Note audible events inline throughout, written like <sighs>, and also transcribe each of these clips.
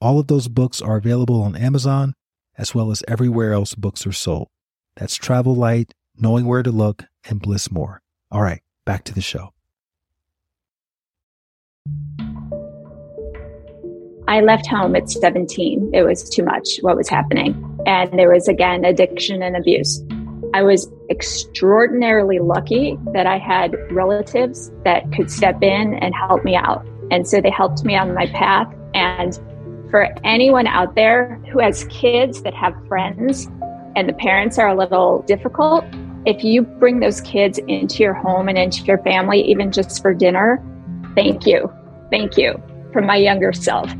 All of those books are available on Amazon as well as everywhere else books are sold. That's Travel Light, Knowing Where to Look, and Bliss More. All right, back to the show. I left home at 17. It was too much what was happening. And there was again addiction and abuse. I was extraordinarily lucky that I had relatives that could step in and help me out. And so they helped me on my path. And for anyone out there who has kids that have friends and the parents are a little difficult, if you bring those kids into your home and into your family, even just for dinner, thank you. Thank you from my younger self.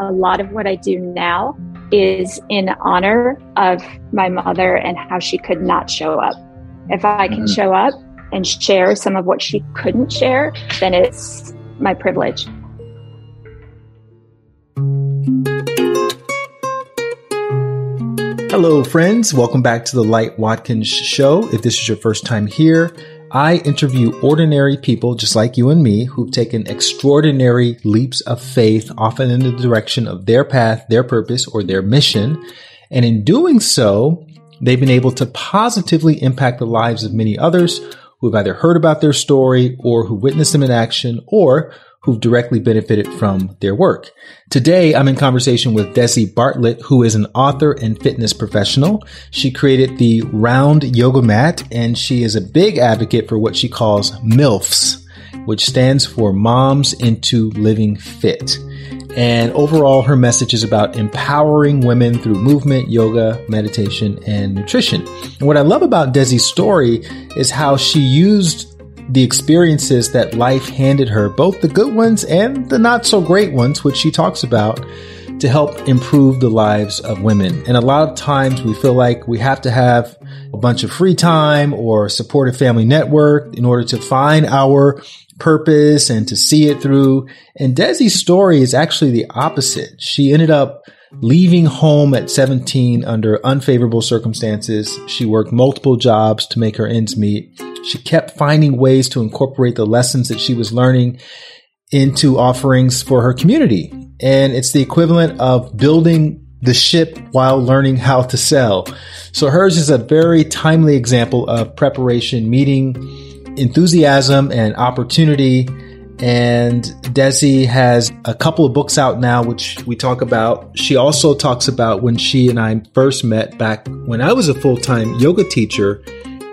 A lot of what I do now is in honor of my mother and how she could not show up. If I can mm-hmm. show up and share some of what she couldn't share, then it's my privilege. Hello, friends. Welcome back to the Light Watkins Show. If this is your first time here, I interview ordinary people just like you and me who've taken extraordinary leaps of faith, often in the direction of their path, their purpose, or their mission. And in doing so, they've been able to positively impact the lives of many others who've either heard about their story or who witnessed them in action or who've directly benefited from their work. Today, I'm in conversation with Desi Bartlett, who is an author and fitness professional. She created the Round Yoga Mat, and she is a big advocate for what she calls MILFs, which stands for Moms into Living Fit. And overall, her message is about empowering women through movement, yoga, meditation, and nutrition. And what I love about Desi's story is how she used the experiences that life handed her, both the good ones and the not so great ones, which she talks about, to help improve the lives of women. And a lot of times we feel like we have to have a bunch of free time or support a family network in order to find our purpose and to see it through. And Desi's story is actually the opposite. She ended up leaving home at 17 under unfavorable circumstances. She worked multiple jobs to make her ends meet. She kept finding ways to incorporate the lessons that she was learning into offerings for her community. And it's the equivalent of building the ship while learning how to sail. So hers is a very timely example of preparation meeting enthusiasm and opportunity. And Desi has a couple of books out now, which we talk about. She also talks about when she and I first met back when I was a full time yoga teacher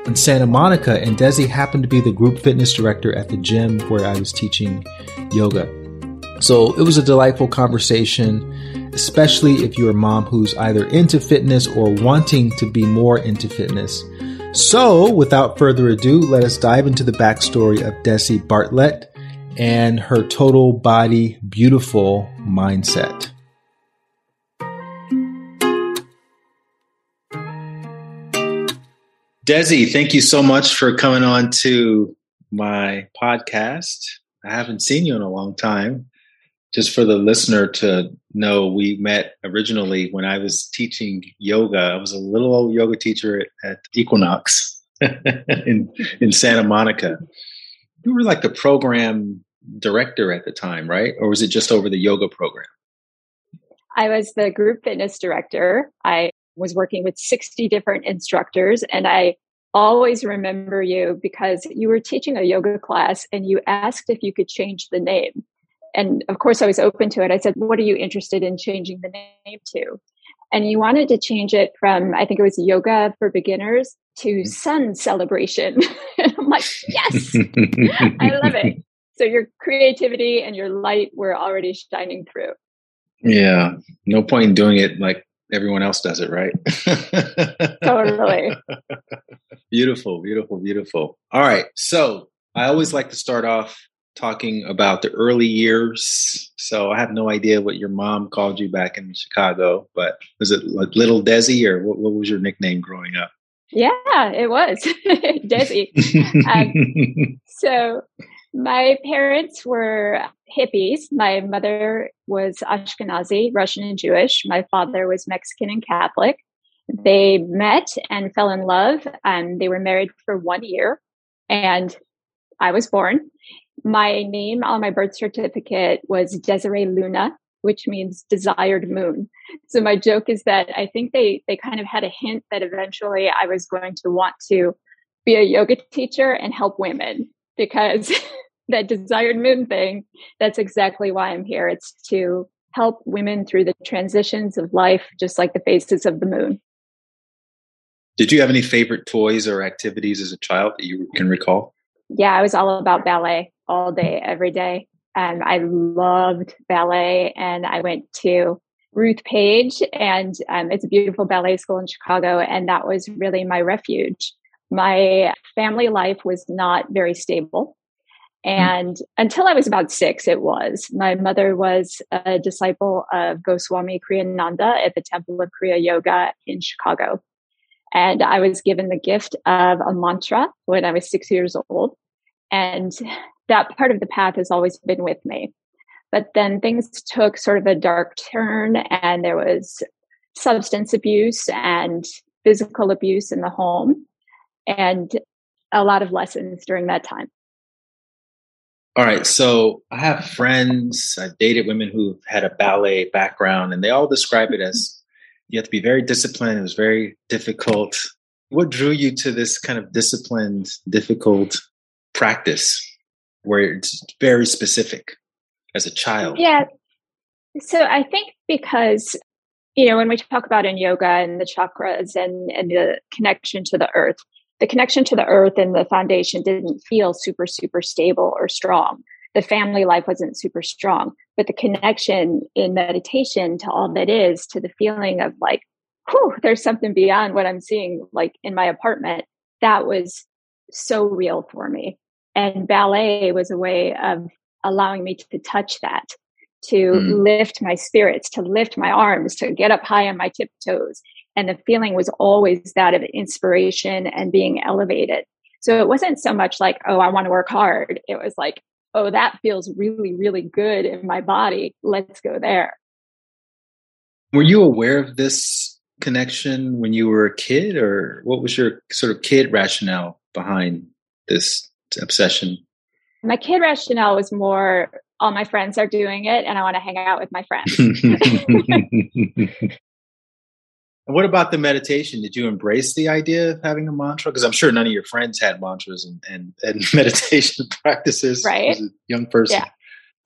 in Santa Monica, and Desi happened to be the group fitness director at the gym where I was teaching yoga. So it was a delightful conversation, especially if you're a mom who's either into fitness or wanting to be more into fitness. So, without further ado, let us dive into the backstory of Desi Bartlett and her total body beautiful mindset. Desi, thank you so much for coming on to my podcast. I haven't seen you in a long time. Just for the listener to know, we met originally when I was teaching yoga. I was a little old yoga teacher at Equinox <laughs> in in Santa Monica. You were like the program director at the time, right? Or was it just over the yoga program? I was the group fitness director. I was working with 60 different instructors and I always remember you because you were teaching a yoga class and you asked if you could change the name. And of course, I was open to it. I said, What are you interested in changing the name to? And you wanted to change it from, I think it was yoga for beginners to mm-hmm. sun celebration. <laughs> and I'm like, Yes, I love it. <laughs> So your creativity and your light were already shining through. Yeah. No point in doing it like everyone else does it, right? totally. <laughs> beautiful, beautiful, beautiful. All right. So I always like to start off talking about the early years. So I have no idea what your mom called you back in Chicago, but was it like Little Desi or what, what was your nickname growing up? Yeah, it was <laughs> Desi. <laughs> um, so my parents were hippies. My mother was Ashkenazi, Russian and Jewish. My father was Mexican and Catholic. They met and fell in love. and they were married for one year, and I was born. My name on my birth certificate was Desiree Luna, which means desired moon. So my joke is that I think they they kind of had a hint that eventually I was going to want to be a yoga teacher and help women because <laughs> that desired moon thing, that's exactly why I'm here. It's to help women through the transitions of life, just like the phases of the moon. Did you have any favorite toys or activities as a child that you can recall? Yeah, I was all about ballet all day, every day. And I loved ballet and I went to Ruth Page and um, it's a beautiful ballet school in Chicago. And that was really my refuge. My family life was not very stable. Hmm. And until I was about six, it was. My mother was a disciple of Goswami Kriyananda at the Temple of Kriya Yoga in Chicago. And I was given the gift of a mantra when I was six years old. And that part of the path has always been with me. But then things took sort of a dark turn, and there was substance abuse and physical abuse in the home, and a lot of lessons during that time. All right. So I have friends, I've dated women who've had a ballet background, and they all describe it as you have to be very disciplined. It was very difficult. What drew you to this kind of disciplined, difficult practice? where it's very specific as a child? Yeah. So I think because, you know, when we talk about in yoga and the chakras and, and the connection to the earth, the connection to the earth and the foundation didn't feel super, super stable or strong. The family life wasn't super strong, but the connection in meditation to all that is, to the feeling of like, whew, there's something beyond what I'm seeing, like in my apartment, that was so real for me. And ballet was a way of allowing me to touch that, to mm. lift my spirits, to lift my arms, to get up high on my tiptoes. And the feeling was always that of inspiration and being elevated. So it wasn't so much like, oh, I want to work hard. It was like, oh, that feels really, really good in my body. Let's go there. Were you aware of this connection when you were a kid, or what was your sort of kid rationale behind this obsession? My kid rationale was more all my friends are doing it and I want to hang out with my friends. <laughs> <laughs> <laughs> what about the meditation? Did you embrace the idea of having a mantra? Because I'm sure none of your friends had mantras and, and, and <laughs> meditation <laughs> practices right? as a young person. Yeah,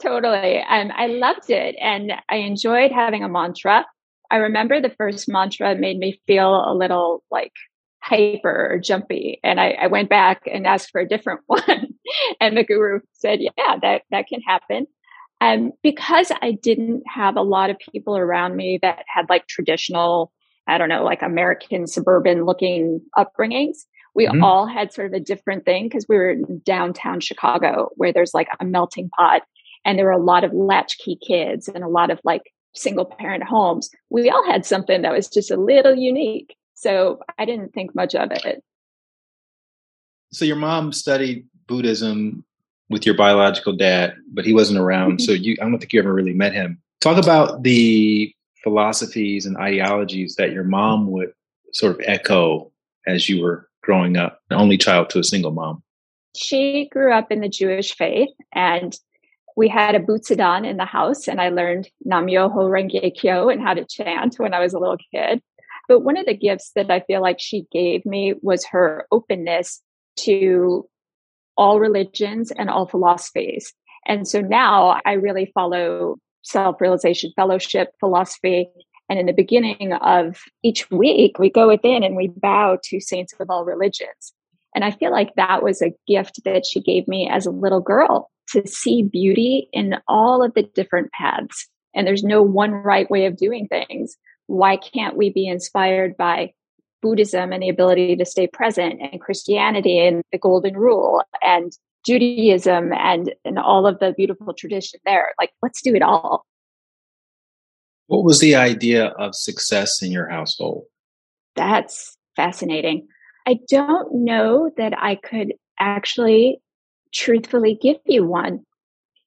totally. And I loved it and I enjoyed having a mantra. I remember the first mantra made me feel a little like hyper or jumpy. And I, I went back and asked for a different <laughs> one. and the guru said, yeah, that, that can happen. And because I didn't have a lot of people around me that had like traditional, I don't know, like American suburban looking upbringings, we mm-hmm. all had sort of a different thing because we were in downtown Chicago where there's like a melting pot and there were a lot of latchkey kids and a lot of like single parent homes. We all had something that was just a little unique. So I didn't think much of it. So your mom studied Buddhism with your biological dad, but he wasn't around. Mm-hmm. So you, I don't think you ever really met him. Talk about the philosophies and ideologies that your mom would sort of echo as you were growing up, an only child to a single mom. She grew up in the Jewish faith and we had a butsudan in the house and I learned Nam Myoho Renge Kyo and how to chant when I was a little kid. But one of the gifts that I feel like she gave me was her openness to all religions and all philosophies. And so now I really follow self realization fellowship philosophy. And in the beginning of each week, we go within and we bow to saints of all religions. And I feel like that was a gift that she gave me as a little girl to see beauty in all of the different paths. And there's no one right way of doing things why can't we be inspired by Buddhism and the ability to stay present and Christianity and the golden rule and Judaism and and all of the beautiful tradition there. Like, let's do it all. What was the idea of success in your household? That's fascinating. I don't know that I could actually truthfully give you one.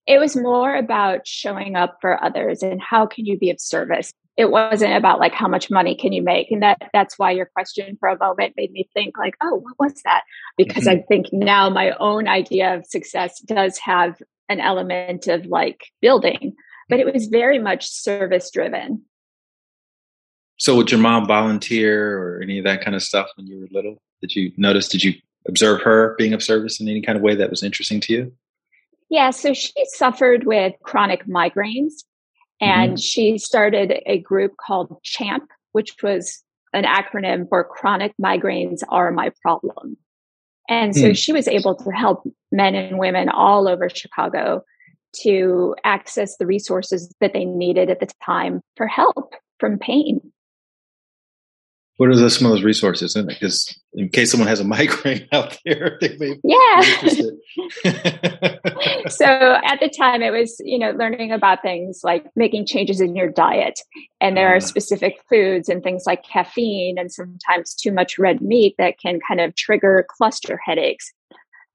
It was more about showing up for others and how can you be of service. It wasn't about like how much money can you make, and that that's why your question for a moment made me think like, oh, what was that? Because mm-hmm. I think now my own idea of success does have an element of like building, but it was very much service driven. So, would your mom volunteer or any of that kind of stuff when you were little? Did you notice? Did you observe her being of service in any kind of way that was interesting to you? Yeah, so she suffered with chronic migraines and mm-hmm. she started a group called CHAMP, which was an acronym for Chronic Migraines Are My Problem. And so mm. she was able to help men and women all over Chicago to access the resources that they needed at the time for help from pain what are those, some of those resources? In it? Because in case someone has a <laughs> migraine out there, they may yeah. <laughs> <laughs> so at the time, it was you know learning about things like making changes in your diet, and there uh, are uh-huh. specific foods and things like caffeine and sometimes too much red meat that can kind of trigger cluster headaches.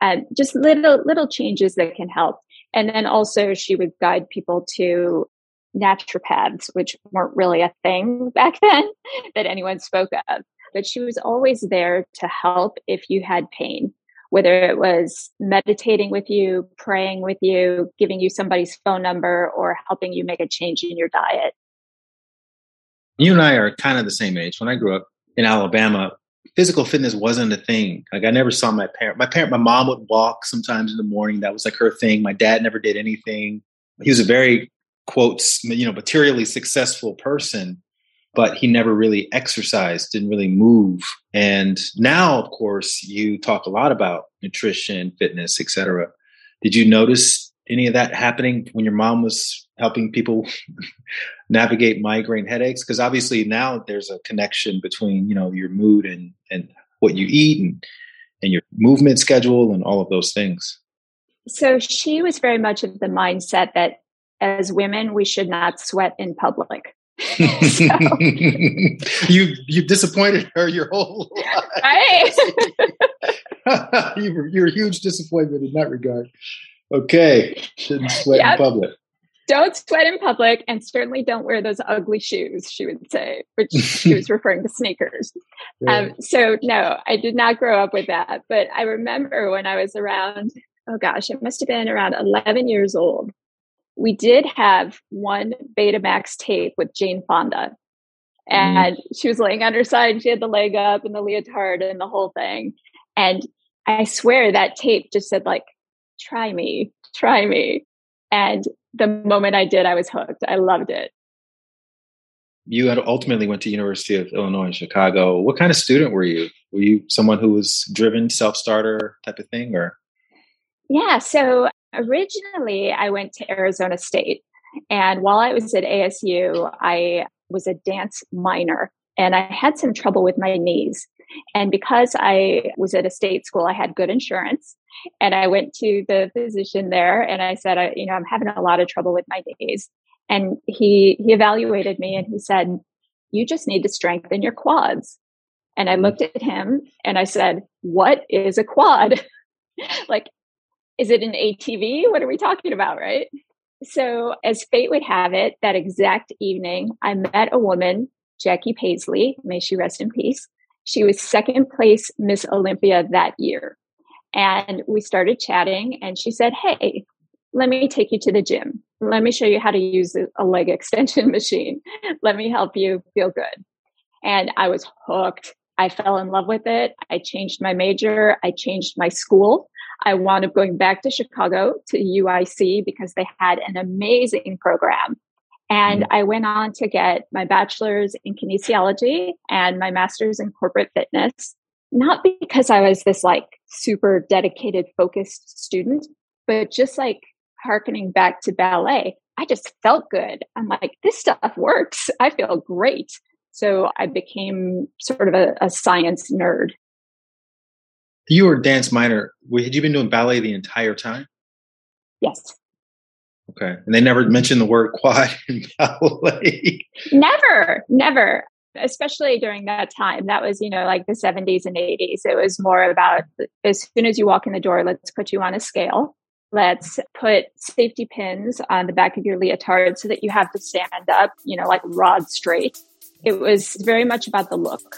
And just little little changes that can help. And then also she would guide people to naturopaths, which weren't really a thing <laughs> back then that anyone spoke of. But she was always there to help if you had pain, whether it was meditating with you, praying with you, giving you somebody's phone number, or helping you make a change in your diet. You and I are kind of the same age. When I grew up in Alabama, physical fitness wasn't a thing. Like I never saw my parent. My parent, my mom would walk sometimes in the morning. That was like her thing. My dad never did anything. He was a very quotes, you know, materially successful person, but he never really exercised, didn't really move. And now, of course, you talk a lot about nutrition, fitness, etc. Did you notice any of that happening when your mom was helping people <laughs> navigate migraine headaches? Because obviously now there's a connection between, you know, your mood and and what you eat and and your movement schedule and all of those things. So she was very much of the mindset that as women, we should not sweat in public. <laughs> you you disappointed her your whole <laughs> life. Right? <laughs> you you're a huge disappointment in that regard. Okay, shouldn't sweat yep. in public. Don't sweat in public, and certainly don't wear those ugly shoes. She would say, which she was referring to sneakers. Um, so no, I did not grow up with that, but I remember when I was around. Oh gosh, it must have been around 11 years old we did have one Betamax tape with Jane Fonda. Mm. And mm. she was laying on her side. She had the leg up and the leotard and the whole thing. And I swear that tape just said, like, try me, try me. And the moment I did, I was hooked. I loved it. You had ultimately went to University of Illinois in Chicago. What kind of student were you? Were you someone who was driven, self-starter type of thing, or? Yeah, so Originally, I went to Arizona State. And while I was at ASU, I was a dance minor and I had some trouble with my knees. And because I was at a state school, I had good insurance. And I went to the physician there and I said, I, you know, I'm having a lot of trouble with my knees. And he, he evaluated me and he said, you just need to strengthen your quads. And I looked at him and I said, what is a quad? <laughs> like is it an ATV? What are we talking about, right? So, as fate would have it, that exact evening, I met a woman, Jackie Paisley, may she rest in peace. She was second place Miss Olympia that year. And we started chatting, and she said, Hey, let me take you to the gym. Let me show you how to use a leg <laughs> extension machine. Let me help you feel good. And I was hooked. I fell in love with it. I changed my major. I changed my school. I wound up going back to Chicago to UIC because they had an amazing program. And mm-hmm. I went on to get my bachelor's in kinesiology and my master's in corporate fitness, not because I was this like super dedicated, focused student, but just like harkening back to ballet. I just felt good. I'm like, this stuff works. I feel great. So I became sort of a, a science nerd You were a dance minor. Had you been doing ballet the entire time? Yes. Okay. And they never mentioned the word <laughs> quad in ballet. Never, never. Especially during that time. That was, you know, like the 70s and 80s. It was more about as soon as you walk in the door, let's put you on a scale. Let's put safety pins on the back of your leotard so that you have to stand up, you know, like rod straight. It was very much about the look.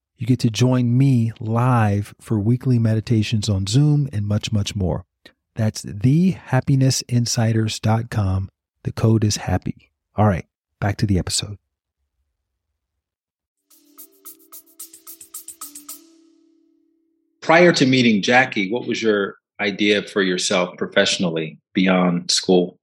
you get to join me live for weekly meditations on Zoom and much, much more. That's thehappinessinsiders.com. The code is happy. All right, back to the episode. Prior to meeting Jackie, what was your idea for yourself professionally beyond school?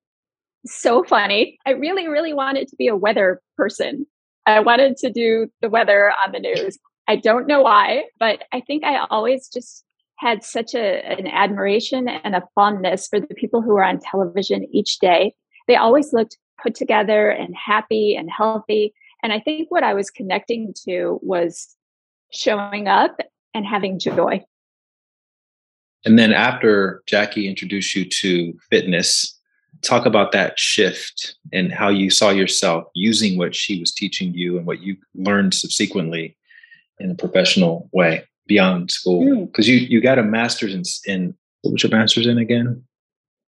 So funny. I really, really wanted to be a weather person. I wanted to do the weather on the news. I don't know why, but I think I always just had such a, an admiration and a fondness for the people who are on television each day. They always looked put together and happy and healthy. And I think what I was connecting to was showing up and having joy. And then after Jackie introduced you to fitness, talk about that shift and how you saw yourself using what she was teaching you and what you learned subsequently in a professional way beyond school. Because mm. you you got a master's in in what was your master's in again?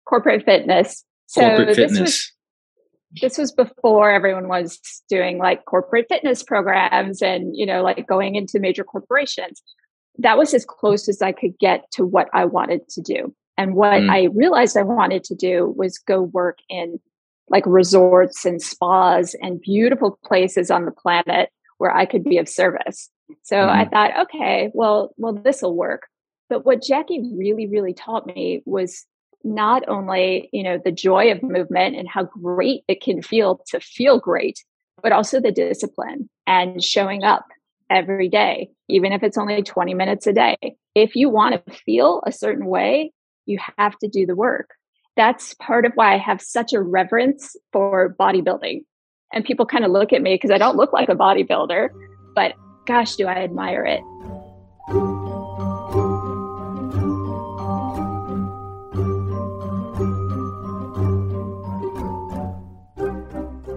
Corporate fitness. So corporate fitness this was, this was before everyone was doing like corporate fitness programs and you know like going into major corporations. That was as close as i could get to what i wanted to do. And what mm. i realized i wanted to do was go work in like resorts and spas and beautiful places on the planet where i could be of service so mm-hmm. I thought, okay, well, well, this will work. But what Jackie really, really taught me was not only, you know, the joy of movement and how great it can feel to feel great, but also the discipline and showing up every day, even if it's only 20 minutes a day. If you want to feel a certain way, you have to do the work. That's part of why I have such a reverence for bodybuilding. And people kind of look at me because I don't look like a bodybuilder, but gosh, do I admire it.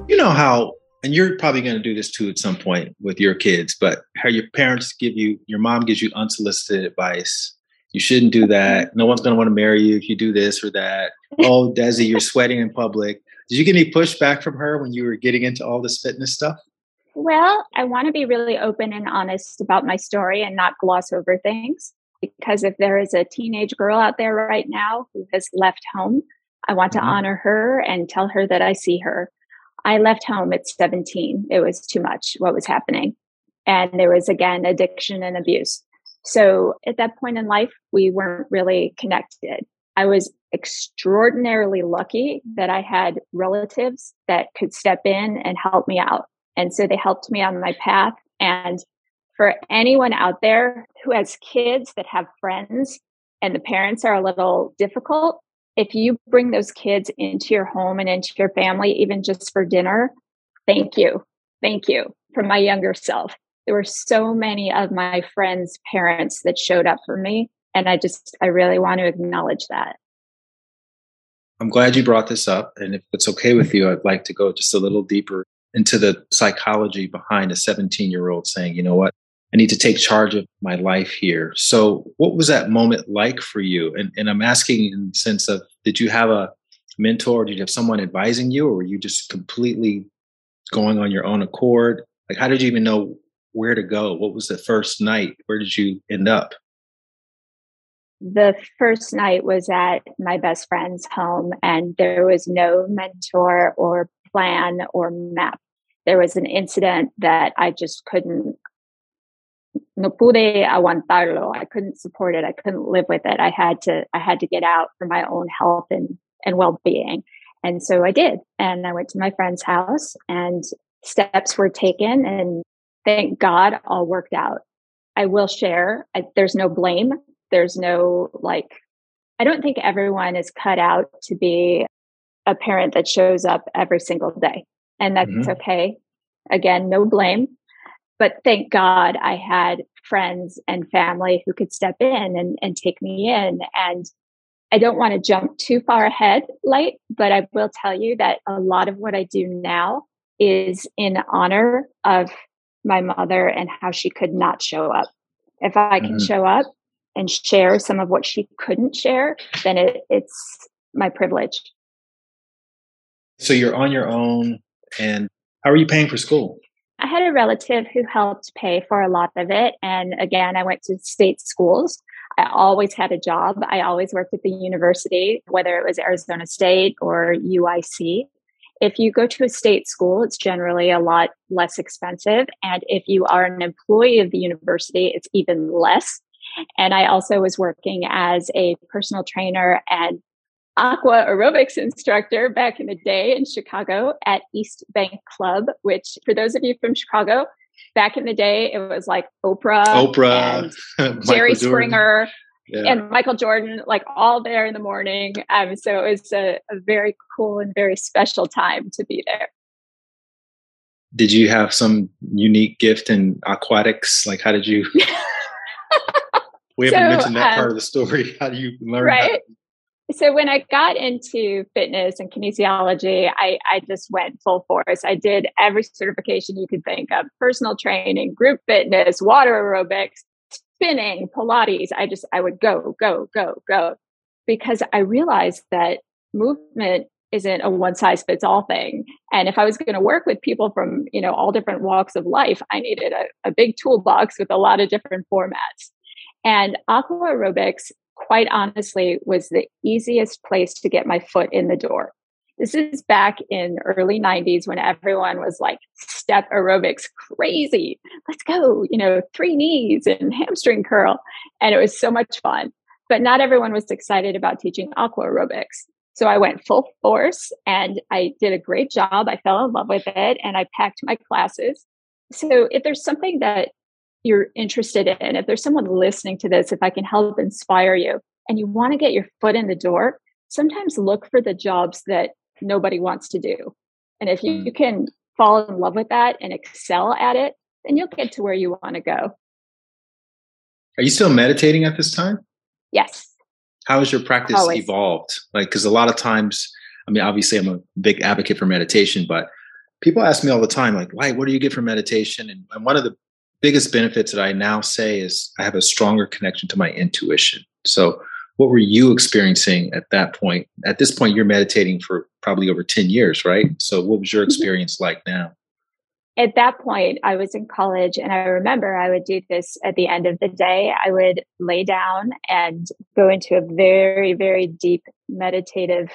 You know how, and you're probably going to do this too at some point with your kids, but how your parents give you, your mom gives you unsolicited advice. You shouldn't do that. No one's going to want to marry you if you do this or that. <laughs> Oh, Desi, you're sweating in public. Did you get any pushback from her when you were getting into all this fitness stuff? Well, I want to be really open and honest about my story and not gloss over things. Because if there is a teenage girl out there right now who has left home, I want to mm-hmm. honor her and tell her that I see her. I left home at 17. It was too much what was happening. And there was again addiction and abuse. So at that point in life, we weren't really connected. I was extraordinarily lucky that I had relatives that could step in and help me out. And so they helped me on my path. And for anyone out there who has kids that have friends and the parents are a little difficult, if you bring those kids into your home and into your family, even just for dinner, thank you. Thank you from my younger self. There were so many of my friends' parents that showed up for me. And I just, I really want to acknowledge that. I'm glad you brought this up. And if it's okay with you, I'd like to go just a little deeper into the psychology behind a 17 year old saying, you know what, I need to take charge of my life here. So, what was that moment like for you? And, and I'm asking in the sense of, did you have a mentor? Did you have someone advising you, or were you just completely going on your own accord? Like, how did you even know where to go? What was the first night? Where did you end up? The first night was at my best friend's home, and there was no mentor or plan or map. There was an incident that I just couldn't no pude aguantarlo. I couldn't support it. I couldn't live with it. I had to, I had to get out for my own health and, and well-being. And so I did. And I went to my friend's house and steps were taken and thank God all worked out. I will share. I, there's no blame. There's no like, I don't think everyone is cut out to be a parent that shows up every single day. And that's mm-hmm. okay. Again, no blame but thank God I had friends and family who could step in and, and take me in. And I don't want to jump too far ahead, Light, but I will tell you that a lot of what I do now is in honor of my mother and how she could not show up. If I can mm-hmm. show up and share some of what she couldn't share, then it, it's my privilege. So you're on your own, and how are you paying for school? I had a relative who helped pay for a lot of it. And again, I went to state schools. I always had a job. I always worked at the university, whether it was Arizona State or UIC. If you go to a state school, it's generally a lot less expensive. And if you are an employee of the university, it's even less. And I also was working as a personal trainer and aqua aerobics instructor back in the day in Chicago at East Bank Club, which for those of you from Chicago, back in the day, it was like Oprah, Oprah, <laughs> Jerry Springer, yeah. and Michael Jordan, like all there in the morning. Um, so it was a, a very cool and very special time to be there. Did you have some unique gift in aquatics? Like, how did you? <laughs> we haven't so, mentioned that um, part of the story. <laughs> How do you learn? Right so when I got into fitness and kinesiology, I, I just went full force. I did every certification you could think of personal training, group fitness, water aerobics, spinning, Pilates. I just, I would go, go, go, go because I realized that movement isn't a one size fits all thing. And if I was going to work with people from, you know, all different walks of life, I needed a, a big toolbox with a lot of different formats. And aqua aerobics quite honestly was the easiest place to get my foot in the door. This is back in early 90s when everyone was like step aerobics crazy. Let's go, you know, three knees and hamstring curl. And it was so much fun. But not everyone was excited about teaching aqua aerobics. So I went full force and I did a great job. I fell in love with it and I packed my classes. So if there's something that you're interested in, if there's someone listening to this, if I can help inspire you and you want to get your foot in the door, sometimes look for the jobs that nobody wants to do. And if you, you mm. can fall in love with that and excel at it, then you'll get to where you want to go. Are you still meditating at this time? Yes. How has your practice Always. evolved? Like, because a lot of times, I mean, obviously, I'm a big advocate for meditation, but people ask me all the time, like, why, what do you get from meditation? And, and one of the biggest benefits that I now say is I have a stronger connection to my intuition. So, what were you experiencing at that point? At this point, you're meditating for probably over 10 years, right? So, what was your mm-hmm. experience like now? At that point, I was in college, and I remember I would do this at the end of the day. I would lay down and go into a very, very deep meditative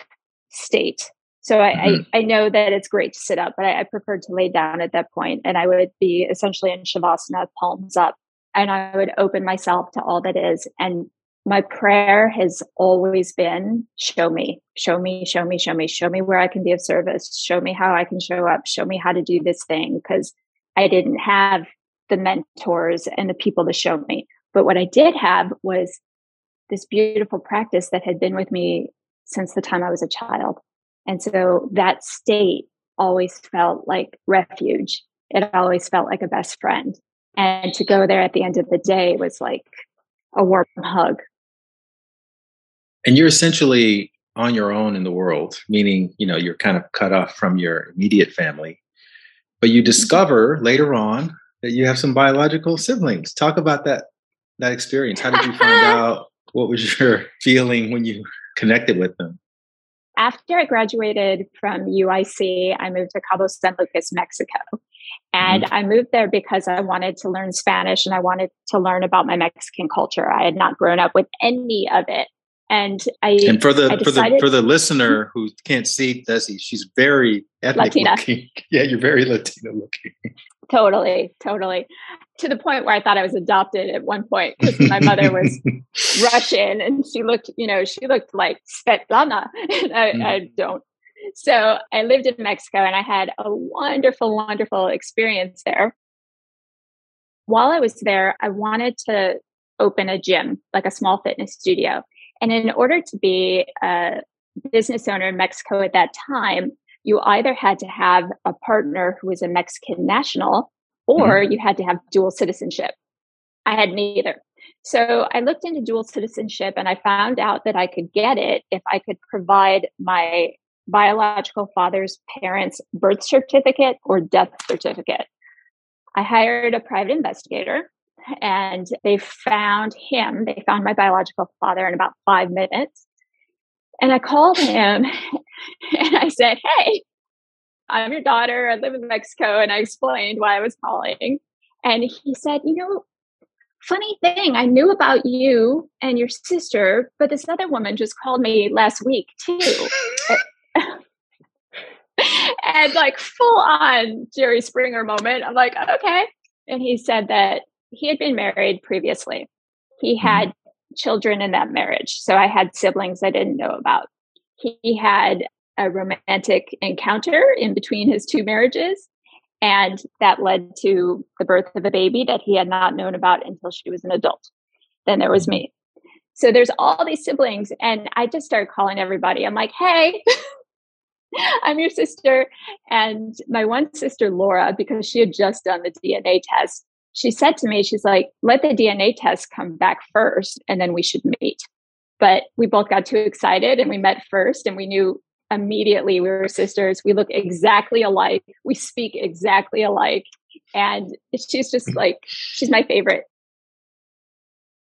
state. So I, mm-hmm. I, I, know that it's great to sit up, but I, I preferred to lay down at that point and I would be essentially in Shavasana, palms up, and I would open myself to all that is. And my prayer has always been show me, show me, show me, show me, show me where I can be of service, show me how I can show up, show me how to do this thing. Because I didn't have the mentors and the people to show me. But what I did have was this beautiful practice that had been with me since the time I was a child. And so that state always felt like refuge. It always felt like a best friend. And to go there at the end of the day was like a warm hug. And you're essentially on your own in the world, meaning, you know, you're kind of cut off from your immediate family. But you discover later on that you have some biological siblings. Talk about that that experience. How did you find <laughs> out? What was your feeling when you connected with them? After I graduated from UIC, I moved to Cabo San Lucas, Mexico. And mm-hmm. I moved there because I wanted to learn Spanish and I wanted to learn about my Mexican culture. I had not grown up with any of it. And I and for the for the for the listener who can't see Desi, she's very ethnic Latina. looking. <laughs> Yeah, you're very Latina looking. Totally, totally. To the point where I thought I was adopted at one point because my mother was <laughs> Russian and she looked, you know, she looked like Svetlana. <laughs> And I, mm. I don't. So I lived in Mexico and I had a wonderful, wonderful experience there. While I was there, I wanted to open a gym, like a small fitness studio. And in order to be a business owner in Mexico at that time, you either had to have a partner who was a Mexican national or mm-hmm. you had to have dual citizenship. I had neither. So I looked into dual citizenship and I found out that I could get it if I could provide my biological father's parents' birth certificate or death certificate. I hired a private investigator and they found him. They found my biological father in about five minutes. And I called him <laughs> and I said, Hey, I'm your daughter. I live in Mexico. And I explained why I was calling. And he said, You know, funny thing, I knew about you and your sister, but this other woman just called me last week too. <laughs> and like full on Jerry Springer moment. I'm like, okay. And he said that he had been married previously. He mm-hmm. had mm-hmm. children in that marriage. So I had siblings I didn't know about. He had a romantic encounter in between his two marriages. And that led to the birth of a baby that he had not known about until she was an adult. Then there was me. So there's all these siblings. And I just started calling everybody. I'm like, hey, <laughs> I'm your sister. And my one sister, Laura, because she had just done the DNA test, she said to me, she's like, let the DNA test come back first and then we should meet. But we both got too excited and we met first and we knew immediately we were sisters. We look exactly alike. We speak exactly alike. And she's just mm-hmm. like, she's my favorite.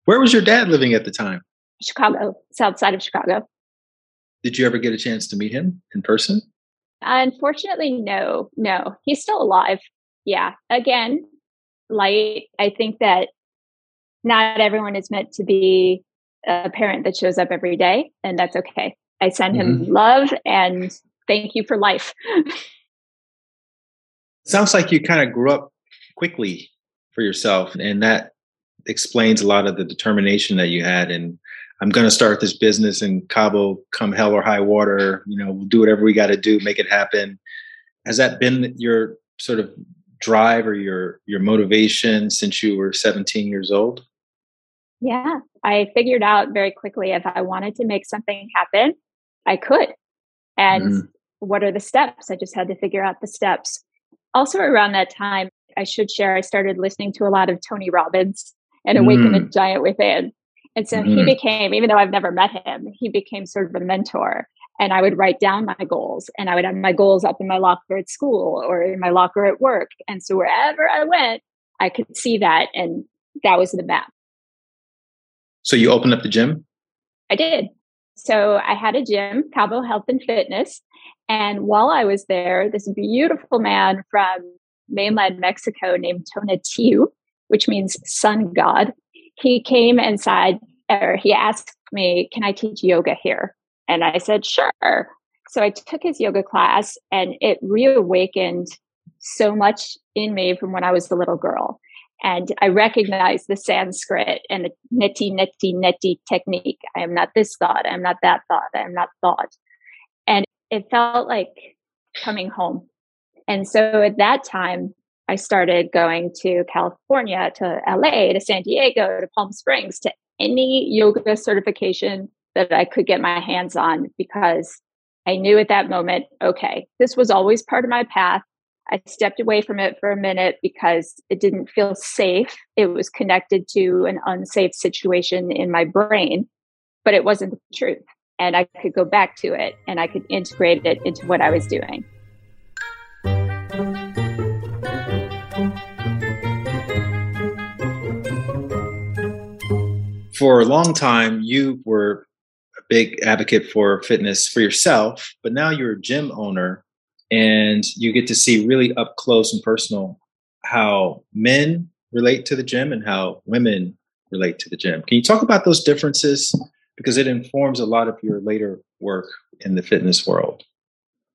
Where was your dad living at the time? Chicago, south side of Chicago. Did you ever get a chance to meet him in person? Unfortunately, no, no. He's still alive. Yeah. Again, light. I think that not everyone is meant to be a parent that shows up every day, and that's okay. I send him mm-hmm. love and thank you for life. Sounds like you kind of grew up quickly for yourself, and that explains a lot of the determination that you had. And I'm going to start this business in Cabo, come hell or high water. You know, we'll do whatever we got to do, make it happen. Has that been your sort of drive or your your motivation since you were 17 years old? Yeah, I figured out very quickly if I wanted to make something happen, I could. And mm. what are the steps? I just had to figure out the steps. Also, around that time, I should share, I started listening to a lot of Tony Robbins and Awaken mm. the Giant Within. And so mm. he mm-hmm. became, even though I've never met him, he became sort of a mentor and I would write down my goals and I would have my goals up in my locker at school or in my locker at work. And so wherever I went, I could see that. And that was the map. So you opened up the gym? I did. So I had a gym, Cabo Health and Fitness. And while I was there, this beautiful man from mainland Mexico named Tonatiuh, which means sun god, he came inside or he asked me, Can I teach yoga here? And I said, sure. So I took his yoga class and it reawakened so much in me from when I was a little girl. And I recognized the Sanskrit and the neti, neti, neti technique. I am not this thought. I am not that thought. I am not thought. And it felt like coming home. And so at that time, I started going to California, to LA, to San Diego, to Palm Springs, to any yoga certification that I could get my hands on because I knew at that moment, okay, this was always part of my path. I stepped away from it for a minute because it didn't feel safe. It was connected to an unsafe situation in my brain, but it wasn't the truth. And I could go back to it and I could integrate it into what I was doing. For a long time, you were big advocate for fitness for yourself, but now you're a gym owner and you get to see really up close and personal how men relate to the gym and how women relate to the gym. Can you talk about those differences? Because it informs a lot of your later work in the fitness world.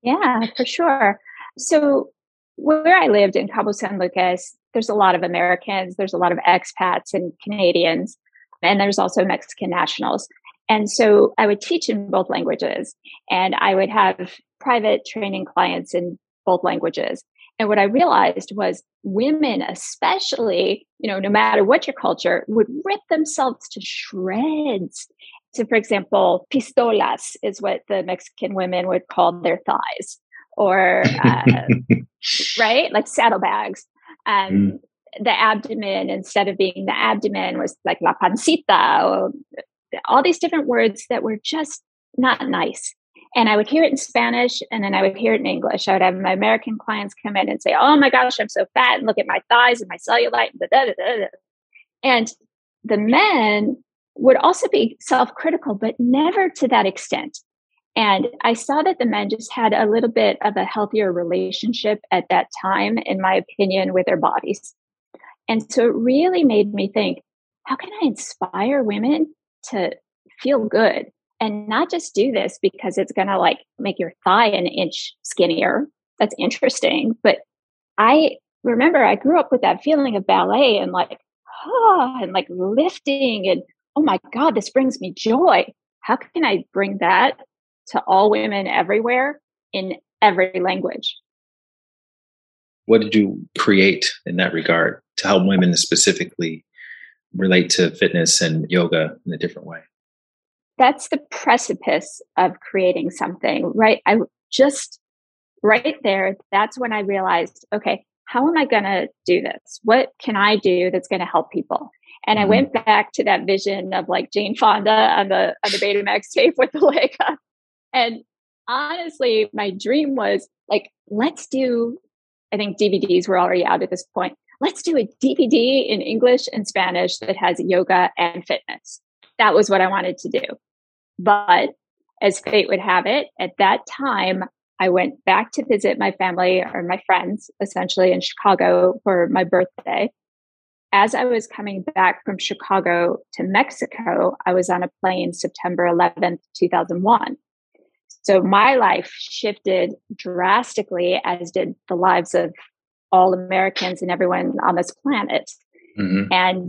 Yeah, for sure. So, where I lived in Cabo San Lucas, there's a lot of Americans, there's a lot of expats and Canadians, and there's also Mexican nationals. And so I would teach in both languages and I would have private training clients in both languages. And what I realized was women, especially, you know, no matter what your culture, would rip themselves to shreds. So, for example, pistolas is what the Mexican women would call their thighs, or, <laughs> uh, right? Like saddlebags. Um, mm. The abdomen, instead of being the abdomen, was like la pancita, or all these different words that were just not nice. And I would hear it in Spanish and then I would hear it in English. I would have my American clients come in and say, Oh my gosh, I'm so fat. And look at my thighs and my cellulite. And, da, da, da, and the men would also be self critical, but never to that extent. And I saw that the men just had a little bit of a healthier relationship at that time, in my opinion, with their bodies. And so it really made me think how can I inspire women to feel good? and not just do this because it's going to like make your thigh an inch skinnier. That's interesting. But I remember I grew up with that feeling of ballet and like, oh, and like lifting and oh my God, this brings me joy. How can I bring that to all women everywhere in every language? What did you create in that regard to help women specifically relate to fitness and yoga in a different way? that's the precipice of creating something, right? I just right there, that's when I realized, okay, how am I going to do this? What can I do that's going to help people? And mm-hmm. I went back to that vision of like Jane Fonda on the on the Betamax <laughs> tape with the leg up. And honestly, my dream was like, let's do. I think DVDs were already out at this point. Let's do a DVD in English and Spanish that has yoga and fitness. That was what I wanted to do. But as fate would have it, at that time, I went back to visit my family or my friends, essentially in Chicago for my birthday. As I was coming back from Chicago to Mexico, I was on a plane September 11th, 2001. So my life shifted drastically, as did the lives of all Americans and everyone on this planet. Mm-hmm. And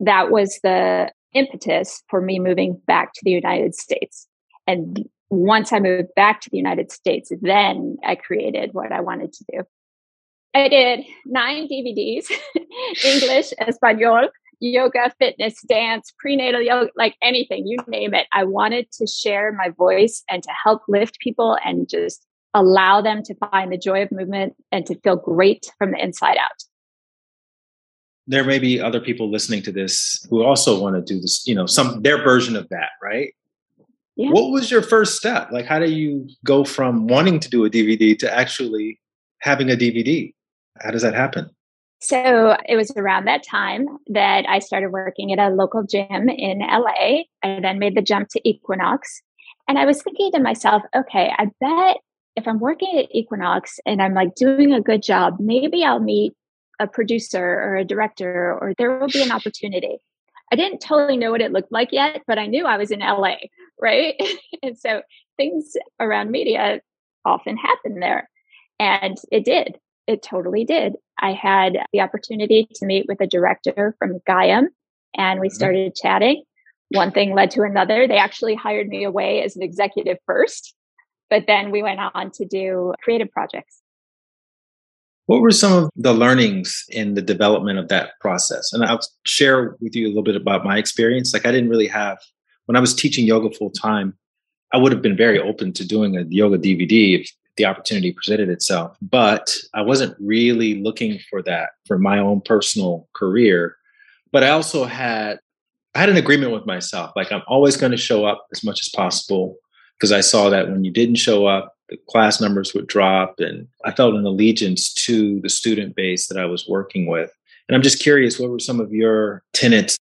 that was the impetus for me moving back to the United States. And once I moved back to the United States, then I created what I wanted to do. I did nine DVDs <laughs> English, Espanol, yoga, fitness, dance, prenatal yoga, like anything, you name it. I wanted to share my voice and to help lift people and just allow them to find the joy of movement and to feel great from the inside out there may be other people listening to this who also want to do this, you know, some their version of that, right? Yeah. What was your first step? Like, how do you go from wanting to do a DVD to actually having a DVD? How does that happen? So it was around that time that I started working at a local gym in LA. I then made the jump to Equinox. And I was thinking to myself, okay, I bet if I'm working at Equinox and I'm like doing a good job, maybe I'll meet a producer or a director or there will be an opportunity. I didn't totally know what it looked like yet, but I knew I was in LA, right? <laughs> and so things around media often happen there. And it did. It totally did. I had the opportunity to meet with a director from Gaiam and we mm-hmm. started chatting. One thing led to another. They actually hired me away as an executive first, but then we went on to do creative projects. What were some of the learnings in the development of that process? And I'll share with you a little bit about my experience. Like, I didn't really have, when I was teaching yoga full time, I would have been very open to doing a yoga DVD if the opportunity presented itself. But I wasn't really looking for that for my own personal career. But I also had, I had an agreement with myself. Like, I'm always going to show up as much as possible because I saw that when you didn't show up, the class numbers would drop and i felt an allegiance to the student base that i was working with. And i'm just curious what were some of your tenets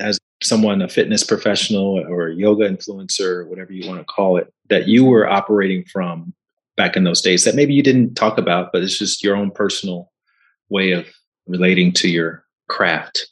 as someone a fitness professional or a yoga influencer whatever you want to call it that you were operating from back in those days that maybe you didn't talk about but it's just your own personal way of relating to your craft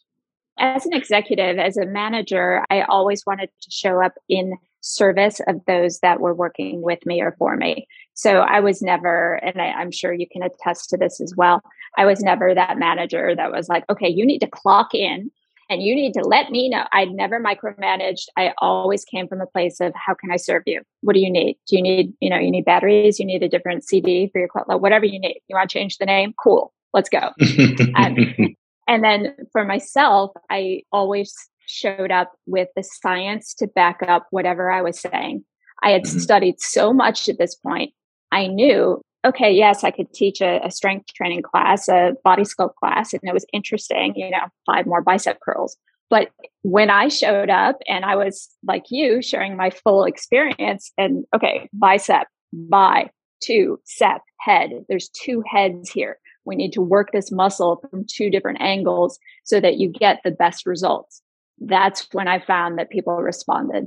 as an executive as a manager i always wanted to show up in service of those that were working with me or for me. So I was never, and I, am sure you can attest to this as well. I was never that manager that was like, okay, you need to clock in and you need to let me know. I'd never micromanaged. I always came from a place of how can I serve you? What do you need? Do you need, you know, you need batteries? You need a different CD for your whatever you need. You want to change the name? Cool. Let's go. <laughs> um, and then for myself, I always showed up with the science to back up whatever I was saying. I had mm-hmm. studied so much at this point. I knew, okay, yes, I could teach a, a, strength training class, a body sculpt class, and it was interesting, you know, five more bicep curls. But when I showed up and I was like you, sharing my full experience, and okay, bicep, by two, sep, head, there's two heads here. We need to work this muscle from two different angles so that you get the best results that's when I found that people responded.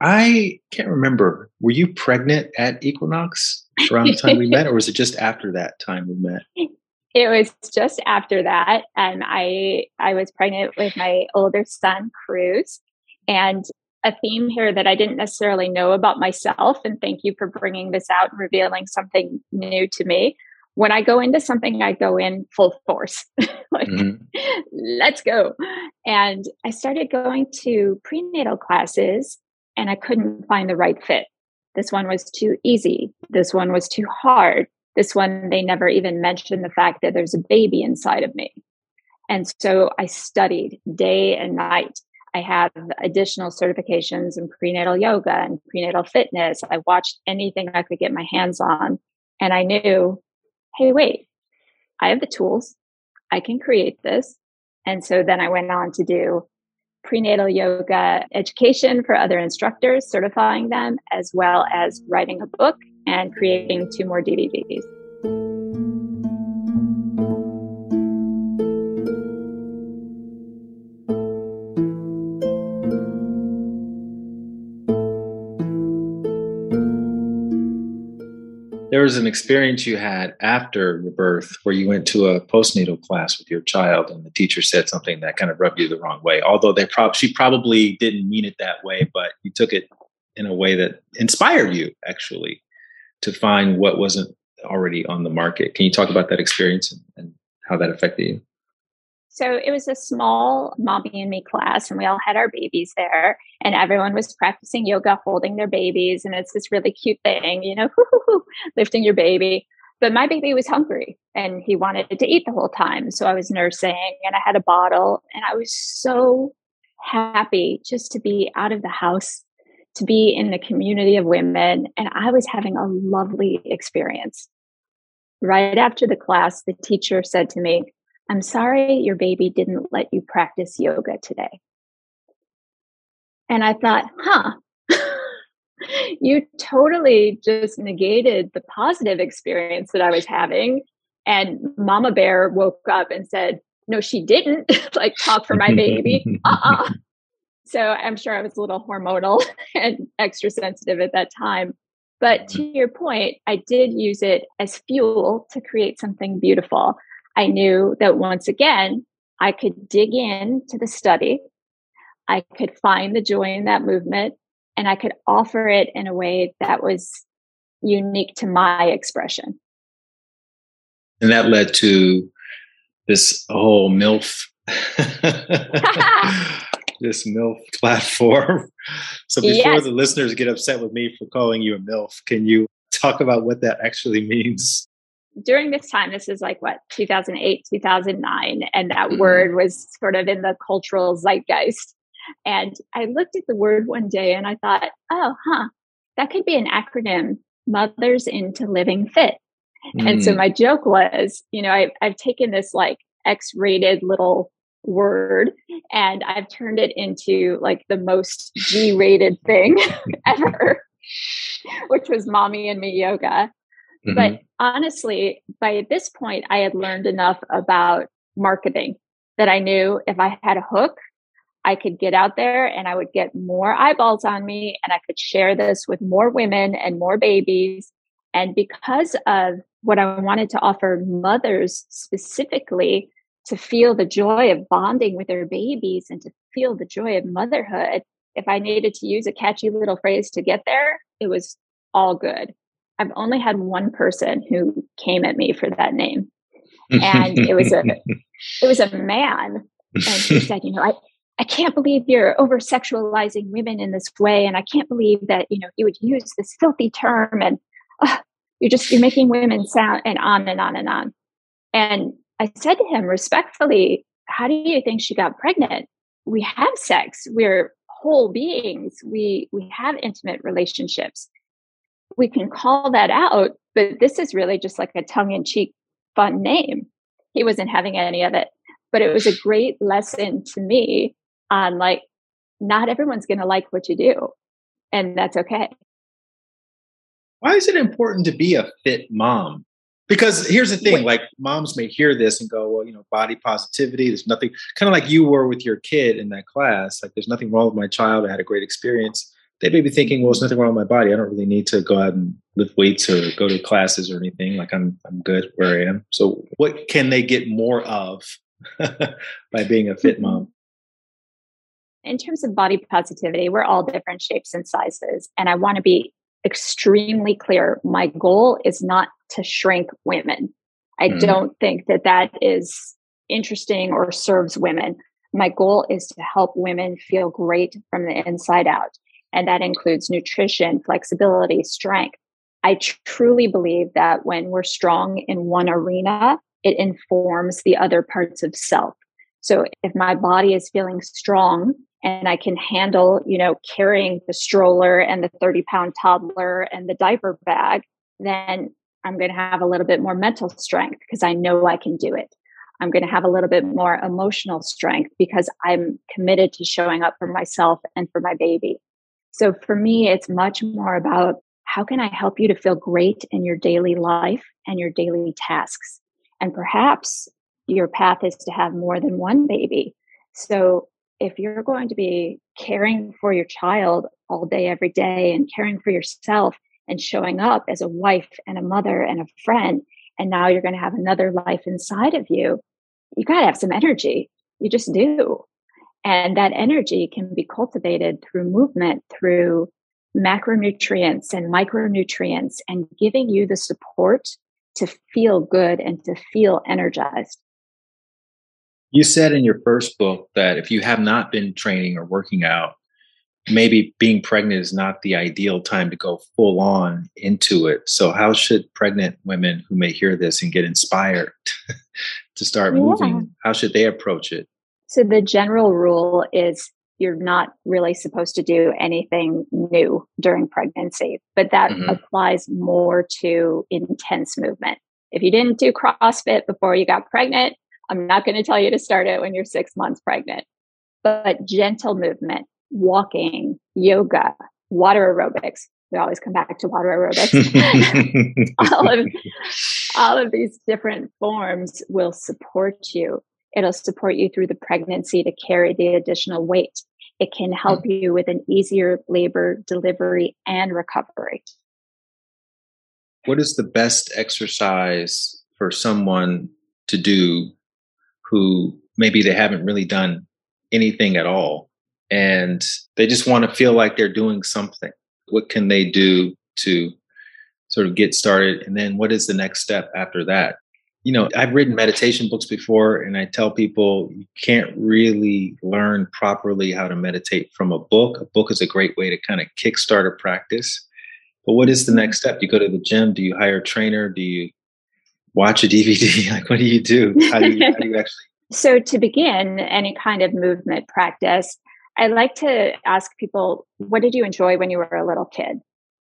I can't remember. Were you pregnant at Equinox around the time we met, or was it just after that time we met? <laughs> It was just after that, and I I was pregnant with my older son, Cruz, and a theme here that I didn't necessarily know about myself. And thank you for bringing this out and revealing something new to me when I go into something, I go in full force, <laughs> like, mm-hmm. let's go. And I started going to prenatal classes and I couldn't find the right fit. This one was too easy. This one was too hard. This one, they never even mentioned the fact that there's a baby inside of me. And so I studied day and night. I have additional certifications in prenatal yoga and prenatal fitness. I watched anything I could get my hands on. And I knew hey, wait, I have the tools. I can create this. And so then I went on to do prenatal yoga education for other instructors, certifying them, as well as writing a book and creating two more DVDs. Was an experience you had after your birth where you went to a postnatal class with your child and the teacher said something that kind of rubbed you the wrong way although they prob- she probably didn't mean it that way but you took it in a way that inspired you actually to find what wasn't already on the market. Can you talk about that experience and, and how that affected you so it was a small mommy and me class, and we all had our babies there, and everyone was practicing yoga holding their babies. And it's this really cute thing, you know, <laughs> lifting your baby. But my baby was hungry and he wanted to eat the whole time. So I was nursing and I had a bottle, and I was so happy just to be out of the house, to be in the community of women. And I was having a lovely experience. Right after the class, the teacher said to me, I'm sorry your baby didn't let you practice yoga today. And I thought, huh, <laughs> you totally just negated the positive experience that I was having. And Mama Bear woke up and said, no, she didn't <laughs> like talk for my baby. Uh-uh. <laughs> So I'm sure I was a little hormonal and extra sensitive at that time. But to mm-hmm. your point, I did use it as fuel to create something beautiful. I knew that once again, I could dig in to the study. I could find the joy in that movement and I could offer it in a way that was unique to my expression. And that led to this whole MILF, <laughs> <laughs> this MILF platform. So before yes. the listeners get upset with me for calling you a MILF, can you talk about what that actually means? During this time, this is like what, 2008, 2009, and that mm-hmm. word was sort of in the cultural zeitgeist. And I looked at the word one day and I thought, oh, huh, that could be an acronym Mothers into Living Fit. Mm. And so mm. my joke was, you know, I, I've taken this like X rated little word and I've turned it into like the most G rated thing <laughs> ever, which was mommy and me yoga. Mm-hmm. But honestly, by this point, I had learned enough about marketing that I knew if I had a hook, I could get out there and I would get more eyeballs on me and I could share this with more women and more babies. And because of what I wanted to offer mothers specifically to feel the joy of bonding with their babies and to feel the joy of motherhood, if I needed to use a catchy little phrase to get there, it was all good. I've only had one person who came at me for that name. And it was a <laughs> it was a man. And he said, you know, I, I can't believe you're over sexualizing women in this way. And I can't believe that, you know, you would use this filthy term and uh, you're just, you're making women sound and on and on and on. And I said to him respectfully, how do you think she got pregnant? We have sex. We're whole beings. We, we have intimate relationships we can call that out, but this is really just like a tongue in cheek fun name. He wasn't having any of it, but it was a great lesson to me on like, not everyone's going to like what you do, and that's okay. Why is it important to be a fit mom? Because here's the thing like, moms may hear this and go, well, you know, body positivity, there's nothing, kind of like you were with your kid in that class. Like, there's nothing wrong with my child. I had a great experience they may be thinking, well, there's nothing wrong with my body. I don't really need to go out and lift weights or go to classes or anything. Like I'm, I'm good where I am. So what can they get more of <laughs> by being a fit mom? In terms of body positivity, we're all different shapes and sizes. And I want to be extremely clear. My goal is not to shrink women. I mm. don't think that that is interesting or serves women. My goal is to help women feel great from the inside out. And that includes nutrition, flexibility, strength. I truly believe that when we're strong in one arena, it informs the other parts of self. So if my body is feeling strong and I can handle, you know, carrying the stroller and the 30 pound toddler and the diaper bag, then I'm going to have a little bit more mental strength because I know I can do it. I'm going to have a little bit more emotional strength because I'm committed to showing up for myself and for my baby. So for me, it's much more about how can I help you to feel great in your daily life and your daily tasks? And perhaps your path is to have more than one baby. So if you're going to be caring for your child all day, every day, and caring for yourself and showing up as a wife and a mother and a friend, and now you're going to have another life inside of you, you got to have some energy. You just do. And that energy can be cultivated through movement, through macronutrients and micronutrients, and giving you the support to feel good and to feel energized. You said in your first book that if you have not been training or working out, maybe being pregnant is not the ideal time to go full on into it. So, how should pregnant women who may hear this and get inspired <laughs> to start yeah. moving, how should they approach it? So the general rule is you're not really supposed to do anything new during pregnancy, but that mm-hmm. applies more to intense movement. If you didn't do CrossFit before you got pregnant, I'm not going to tell you to start it when you're six months pregnant. But gentle movement, walking, yoga, water aerobics. We always come back to water aerobics. <laughs> all, of, <laughs> all of these different forms will support you It'll support you through the pregnancy to carry the additional weight. It can help mm-hmm. you with an easier labor, delivery, and recovery. What is the best exercise for someone to do who maybe they haven't really done anything at all and they just want to feel like they're doing something? What can they do to sort of get started? And then what is the next step after that? You know, I've written meditation books before, and I tell people you can't really learn properly how to meditate from a book. A book is a great way to kind of kickstart a practice. But what is the next step? You go to the gym? Do you hire a trainer? Do you watch a DVD? <laughs> Like, what do you do? How do you, how do you actually? So, to begin any kind of movement practice, I like to ask people, what did you enjoy when you were a little kid?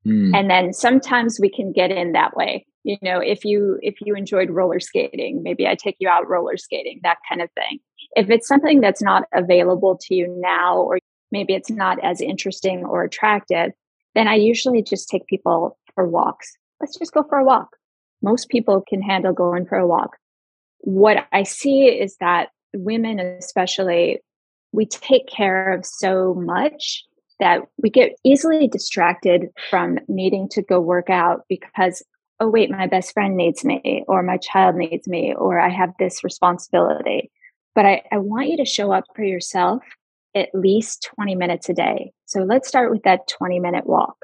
Mm. And then sometimes we can get in that way. You know, if you if you enjoyed roller skating, maybe I take you out roller skating, that kind of thing. If it's something that's not available to you now or maybe it's not as interesting or attractive, then I usually just take people for walks. Let's just go for a walk. Most people can handle going for a walk. What I see is that women, especially, we take care of so much that we get easily distracted from needing to go work out because, oh, wait, my best friend needs me, or my child needs me, or I have this responsibility. But I, I want you to show up for yourself at least 20 minutes a day. So let's start with that 20 minute walk.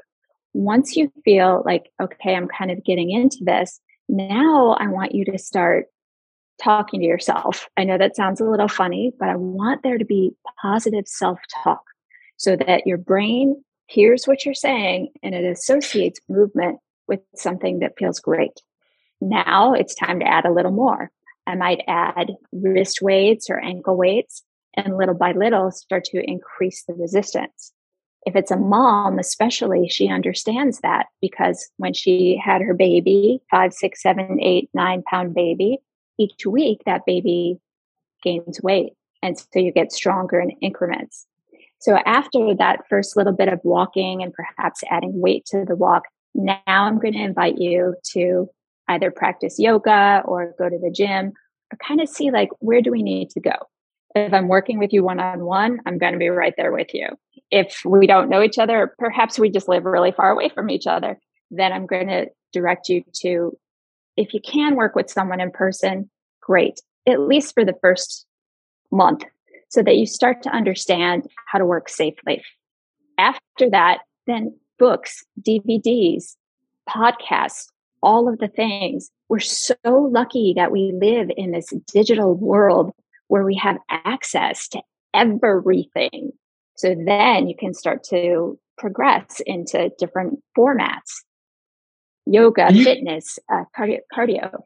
Once you feel like, okay, I'm kind of getting into this, now I want you to start talking to yourself. I know that sounds a little funny, but I want there to be positive self talk so that your brain hears what you're saying and it associates movement with something that feels great. Now it's time to add a little more. I might add wrist weights or ankle weights and little by little start to increase the resistance. If it's a mom, especially, she understands that because when she had her baby, five, six, seven, eight, nine pound baby, each week that baby gains weight. And so you get stronger in increments. So after that first little bit of walking and perhaps adding weight to the walk, now I'm going to invite you to either practice yoga or go to the gym or kind of see like where do we need to go if I'm working with you one on one, I'm going to be right there with you. If we don't know each other, perhaps we just live really far away from each other, then I'm going to direct you to, if you can work with someone in person, great, at least for the first month, so that you start to understand how to work safely. After that, then books, DVDs, podcasts, all of the things. We're so lucky that we live in this digital world where we have access to everything. So then you can start to progress into different formats yoga, you, fitness, uh, cardio, cardio.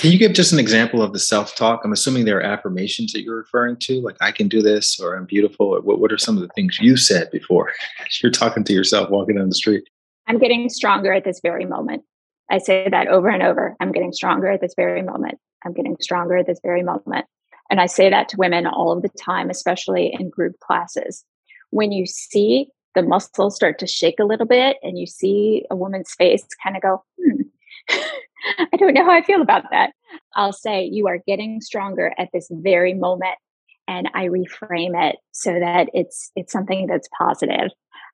Can you give just an example of the self talk? I'm assuming there are affirmations that you're referring to, like I can do this or I'm beautiful. Or what, what are some of the things you said before <laughs> you're talking to yourself walking down the street? I'm getting stronger at this very moment. I say that over and over. I'm getting stronger at this very moment. I'm getting stronger at this very moment. And I say that to women all of the time, especially in group classes. When you see the muscles start to shake a little bit and you see a woman's face kind of go, hmm, <laughs> <laughs> I don't know how I feel about that. I'll say, you are getting stronger at this very moment. And I reframe it so that it's it's something that's positive.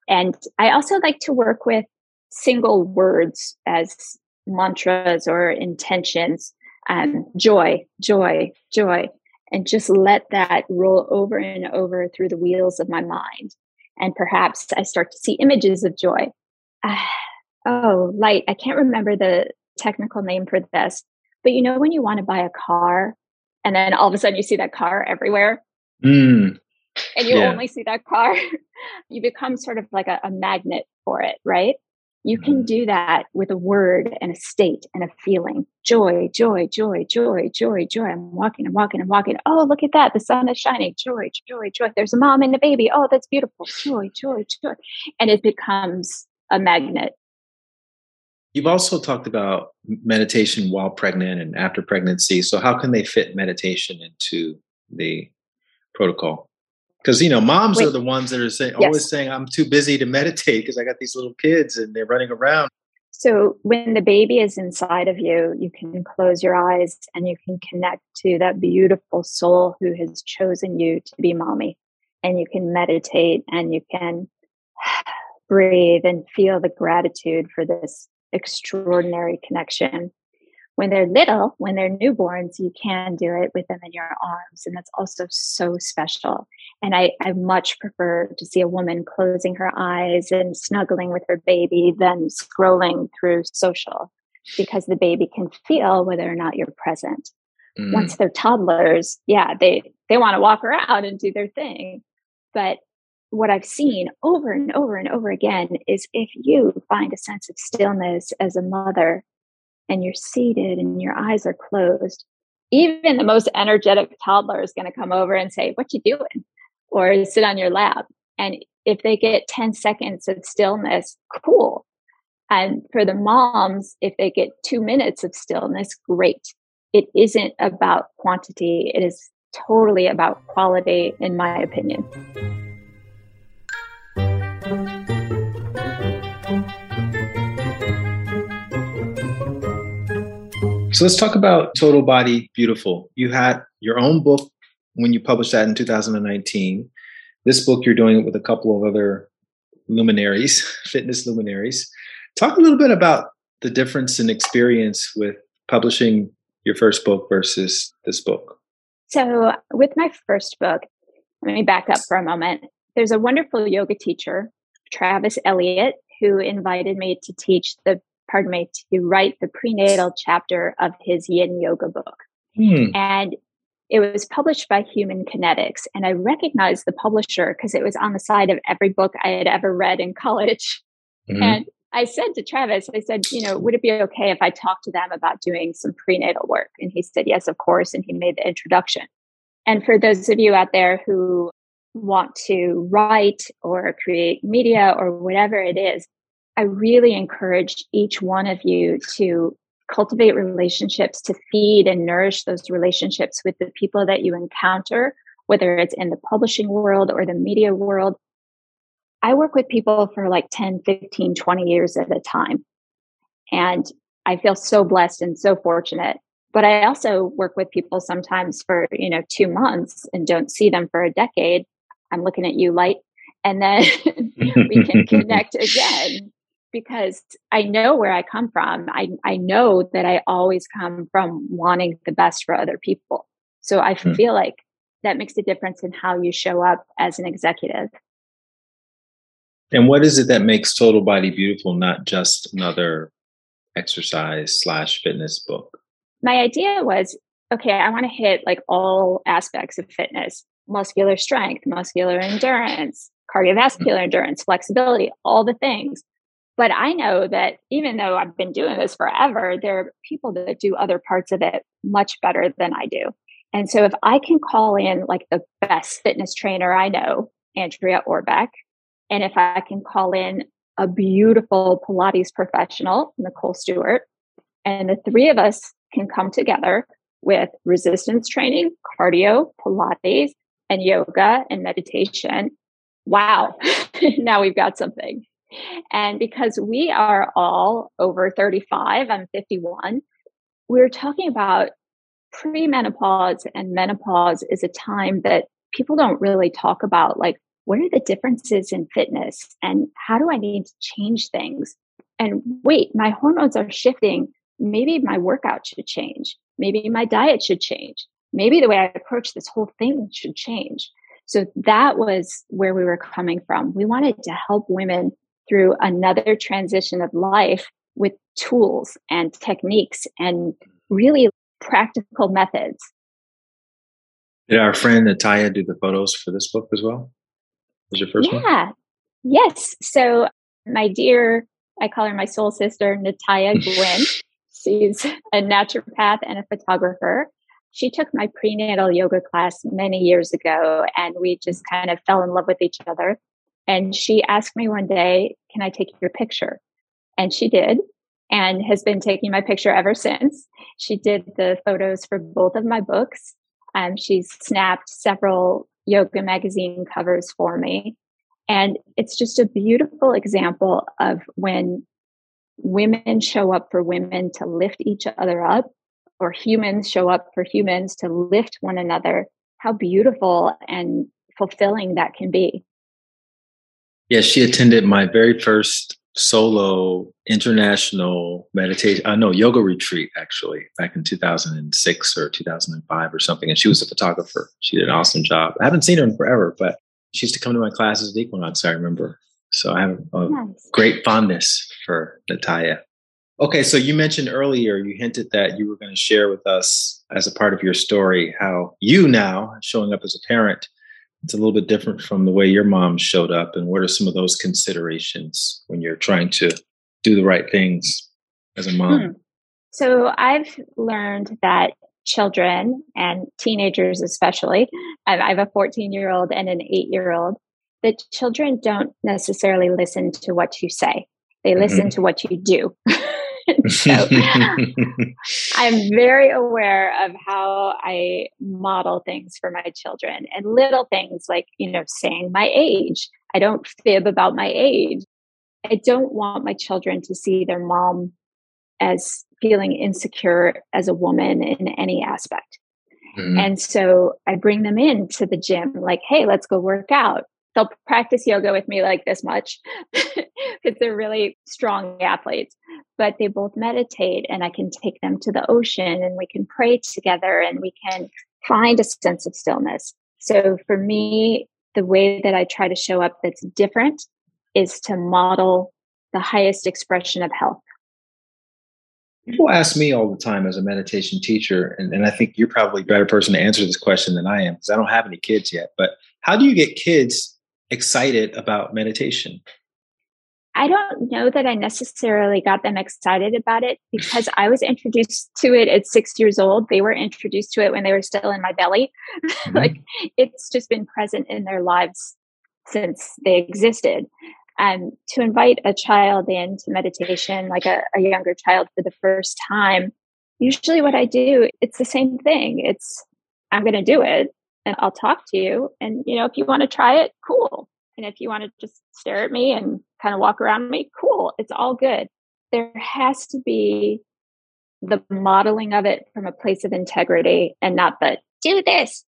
And I also like to work with single words as mantras or intentions um, joy, joy, joy, and just let that roll over and over through the wheels of my mind. And perhaps I start to see images of joy. Uh, <sighs> oh, light. I can't remember the technical name for this, but you know, when you want to buy a car and then all of a sudden you see that car everywhere. Mm. And you yeah. only see that car, <laughs> you become sort of like a, a magnet for it, right? You can mm-hmm. do that with a word and a state and a feeling. Joy, joy, joy, joy, joy, joy. I'm walking, I'm walking, I'm walking. Oh, look at that. The sun is shining. Joy, joy, joy. There's a mom and a baby. Oh, that's beautiful. Joy, joy, joy. And it becomes a magnet. You've also talked about meditation while pregnant and after pregnancy. So, how can they fit meditation into the protocol? because you know moms Wait. are the ones that are saying yes. always saying i'm too busy to meditate because i got these little kids and they're running around so when the baby is inside of you you can close your eyes and you can connect to that beautiful soul who has chosen you to be mommy and you can meditate and you can <sighs> breathe and feel the gratitude for this extraordinary connection when they're little, when they're newborns, you can do it with them in your arms. And that's also so special. And I, I much prefer to see a woman closing her eyes and snuggling with her baby than scrolling through social because the baby can feel whether or not you're present. Mm. Once they're toddlers, yeah, they, they want to walk around and do their thing. But what I've seen over and over and over again is if you find a sense of stillness as a mother and you're seated and your eyes are closed, even the most energetic toddler is going to come over and say, What you doing? or sit on your lap. And if they get 10 seconds of stillness, cool. And for the moms, if they get two minutes of stillness, great. It isn't about quantity, it is totally about quality, in my opinion. So let's talk about Total Body Beautiful. You had your own book when you published that in 2019. This book, you're doing it with a couple of other luminaries, <laughs> fitness luminaries. Talk a little bit about the difference in experience with publishing your first book versus this book. So, with my first book, let me back up for a moment. There's a wonderful yoga teacher, Travis Eliot, who invited me to teach the pardon me, to write the prenatal chapter of his yin yoga book. Hmm. And it was published by Human Kinetics. And I recognized the publisher because it was on the side of every book I had ever read in college. Mm-hmm. And I said to Travis, I said, you know, would it be okay if I talked to them about doing some prenatal work? And he said, yes, of course. And he made the introduction. And for those of you out there who want to write or create media or whatever it is, I really encourage each one of you to cultivate relationships, to feed and nourish those relationships with the people that you encounter, whether it's in the publishing world or the media world. I work with people for like 10, 15, 20 years at a time. And I feel so blessed and so fortunate. But I also work with people sometimes for, you know, two months and don't see them for a decade. I'm looking at you, Light. And then <laughs> we can <laughs> connect again because I know where I come from. I, I know that I always come from wanting the best for other people. So I mm. feel like that makes a difference in how you show up as an executive. And what is it that makes Total Body Beautiful not just another exercise slash fitness book? My idea was okay, I want to hit like all aspects of fitness muscular strength, muscular endurance, cardiovascular endurance, flexibility, all the things. But I know that even though I've been doing this forever, there are people that do other parts of it much better than I do. And so if I can call in like the best fitness trainer I know, Andrea Orbeck, and if I can call in a beautiful Pilates professional, Nicole Stewart, and the three of us can come together with resistance training, cardio, Pilates, and yoga and meditation. Wow, <laughs> now we've got something. And because we are all over 35, I'm 51, we're talking about premenopause and menopause is a time that people don't really talk about. Like, what are the differences in fitness and how do I need to change things? And wait, my hormones are shifting. Maybe my workout should change. Maybe my diet should change. Maybe the way I approach this whole thing should change. So that was where we were coming from. We wanted to help women through another transition of life with tools and techniques and really practical methods. Did our friend Natalia do the photos for this book as well? Was your first yeah. one? Yeah. Yes. So my dear, I call her my soul sister, Natalia <laughs> Gwynn. She's a naturopath and a photographer. She took my prenatal yoga class many years ago, and we just kind of fell in love with each other. And she asked me one day, Can I take your picture? And she did and has been taking my picture ever since. She did the photos for both of my books. Um, she's snapped several yoga magazine covers for me. And it's just a beautiful example of when women show up for women to lift each other up, or humans show up for humans to lift one another, how beautiful and fulfilling that can be. Yeah, she attended my very first solo international meditation, I uh, know yoga retreat actually back in 2006 or 2005 or something. And she was a photographer. She did an awesome job. I haven't seen her in forever, but she used to come to my classes at Equinox, I remember. So I have a nice. great fondness for Natalia. Okay, so you mentioned earlier, you hinted that you were going to share with us as a part of your story how you now, showing up as a parent, it's a little bit different from the way your mom showed up and what are some of those considerations when you're trying to do the right things as a mom hmm. So I've learned that children and teenagers, especially, I have a 14 year old and an eight year old, that children don't necessarily listen to what you say, they listen mm-hmm. to what you do. <laughs> <laughs> so <laughs> I'm very aware of how I model things for my children and little things like, you know, saying my age. I don't fib about my age. I don't want my children to see their mom as feeling insecure as a woman in any aspect. Mm-hmm. And so I bring them in to the gym, like, hey, let's go work out they'll practice yoga with me like this much. <laughs> Because they're really strong athletes but they both meditate and i can take them to the ocean and we can pray together and we can find a sense of stillness. So for me the way that i try to show up that's different is to model the highest expression of health. People ask me all the time as a meditation teacher and, and i think you're probably a better person to answer this question than i am because i don't have any kids yet but how do you get kids excited about meditation? I don't know that I necessarily got them excited about it because I was introduced to it at six years old. They were introduced to it when they were still in my belly. <laughs> Mm-hmm. like it's just been present in their lives since they existed. And to invite a child into meditation, like a, a younger child for the first time, usually what I do, it's the same thing. It's, I'm going to do it and I'll talk to you. And, you know, if you want to try it, cool. And if you want to just stare at me and kind of walk around me, cool. It's all good. There has to be the modeling of it from a place of integrity and not the do this.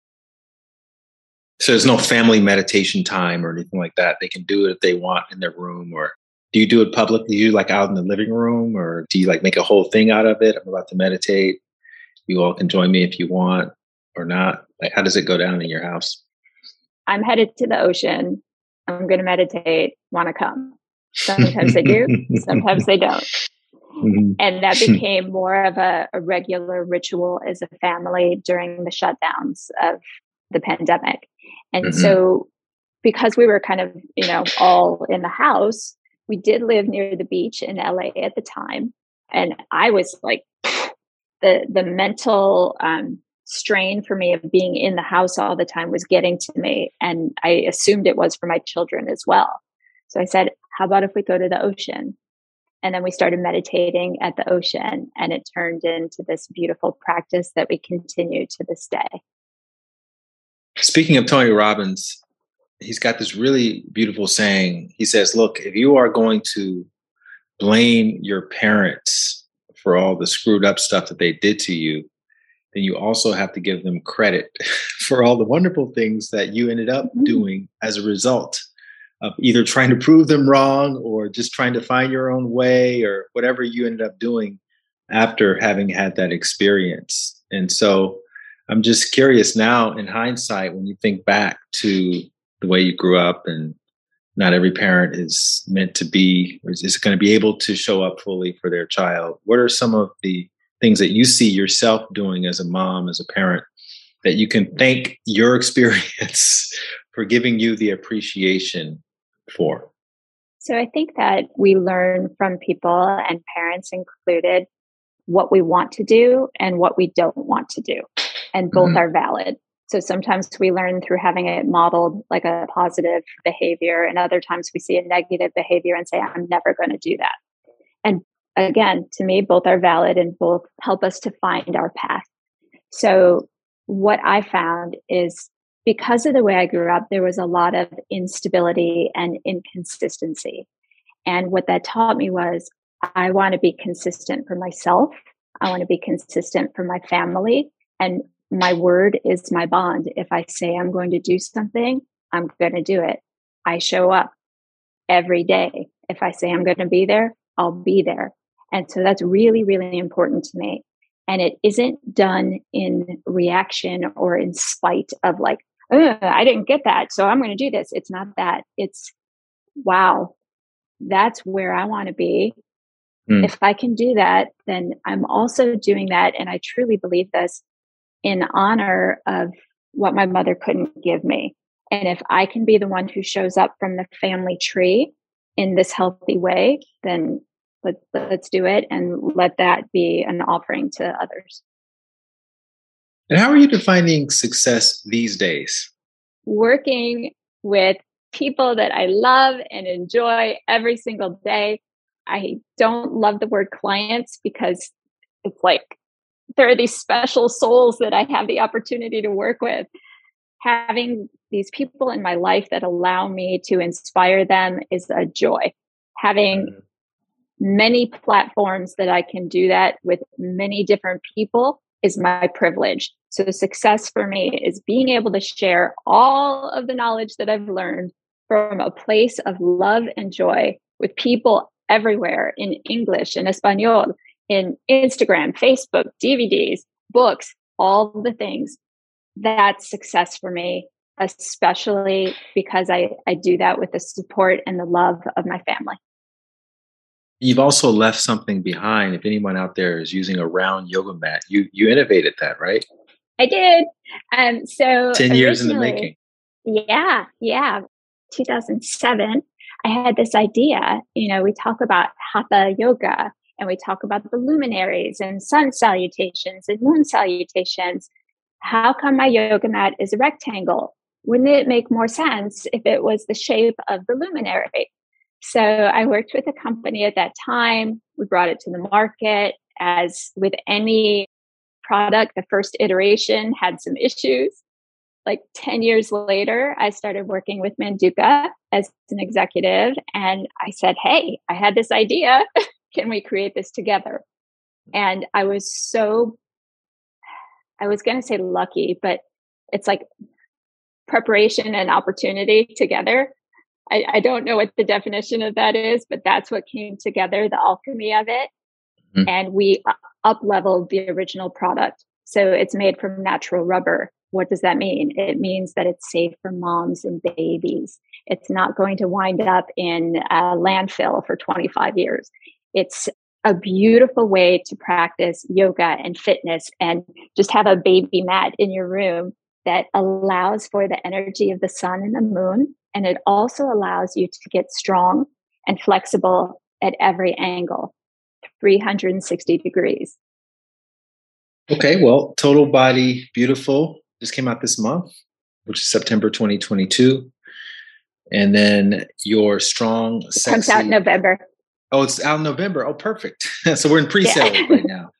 So there's no family meditation time or anything like that. They can do it if they want in their room or do you do it publicly? Do you like out in the living room or do you like make a whole thing out of it? I'm about to meditate. You all can join me if you want or not? Like, how does it go down in your house? I'm headed to the ocean. I'm going to meditate. Want to come? Sometimes they do, <laughs> sometimes they don't. Mm-hmm. And that became more of a, a regular ritual as a family during the shutdowns of the pandemic. And mm-hmm. so, because we were kind of, you know, all in the house, we did live near the beach in LA at the time. And I was like, the the mental um, strain for me of being in the house all the time was getting to me. And I assumed it was for my children as well. So I said, How about if we go to the ocean? And then we started meditating at the ocean, and it turned into this beautiful practice that we continue to this day. Speaking of Tony Robbins, he's got this really beautiful saying. He says, Look, if you are going to blame your parents for all the screwed up stuff that they did to you, then you also have to give them credit <laughs> for all the wonderful things that you ended up mm-hmm. doing as a result of either trying to prove them wrong or just trying to find your own way or whatever you ended up doing after having had that experience. And so I'm just curious now in hindsight when you think back to the way you grew up and not every parent is meant to be is, is going to be able to show up fully for their child. What are some of the things that you see yourself doing as a mom, as a parent, that you can thank your <laughs> experience for giving you the appreciation for? So I think that we learn from people and parents included what we want to do and what we don't want to do. And both mm-hmm. are valid. So sometimes we learn through having it modeled like a positive behavior, and other times we see a negative behavior and say, I'm never going to do that. And again, to me, both are valid and both help us to find our path. So, what I found is because of the way I grew up, there was a lot of instability and inconsistency. And what that taught me was I want to be consistent for myself, I want to be consistent for my family. And my word is my bond. If I say I'm going to do something, I'm going to do it. I show up every day. If I say I'm going to be there, I'll be there. And so that's really, really important to me. And it isn't done in reaction or in spite of like, I didn't get that. So I'm going to do this. It's not that. It's, wow, that's where I want to be. Mm. If I can do that, then I'm also doing that. And I truly believe this in honor of what my mother couldn't give me. And if I can be the one who shows up from the family tree in this healthy way, then Let, let's do it and let that be an offering to others. And how are you defining success these days? Working with people that I love and enjoy every single day. I don't love the word clients because it's like there are these special souls that I have the opportunity to work with. Having these people in my life that allow me to inspire them is a joy. Having mm-hmm. Many platforms that I can do that with many different people is my privilege. So success for me is being able to share all of the knowledge that I've learned from a place of love and joy with people everywhere in English and Espanol, in Instagram, Facebook, DVDs, books, all the things. That's success for me, especially because I, I do that with the support and the love of my family. You've also left something behind. If anyone out there is using a round yoga mat, you you innovated that, right? I did. Um, so ten years in the making. Yeah, yeah. 2007, I had this idea. You know, we talk about hatha yoga and we talk about the luminaries and sun salutations and moon salutations. How come my yoga mat is a rectangle? Wouldn't it make more sense if it was the shape of the luminary? So I worked with a company at that time. We brought it to the market. As with any product, the first iteration had some issues. Like 10 years later, I started working with Manduka as an executive. And I said, Hey, I had this idea. <laughs> Can we create this together? And I was so, I was going to say lucky, but it's like preparation and opportunity together. I, I, don't know what the definition of that is, but that's what came together, the alchemy of it. Mm-hmm. And we up leveled the original product. So it's made from natural rubber. What does that mean? It means that it's safe for moms and babies. It's not going to wind up in a landfill for 25 years. It's a beautiful way to practice yoga and fitness and just have a baby mat in your room that allows for the energy of the sun and the moon. And it also allows you to get strong and flexible at every angle, 360 degrees. Okay, well, Total Body Beautiful just came out this month, which is September 2022. And then your strong sexy... comes out in November. Oh, it's out in November. Oh, perfect. <laughs> so we're in pre-sale yeah. right <laughs> now.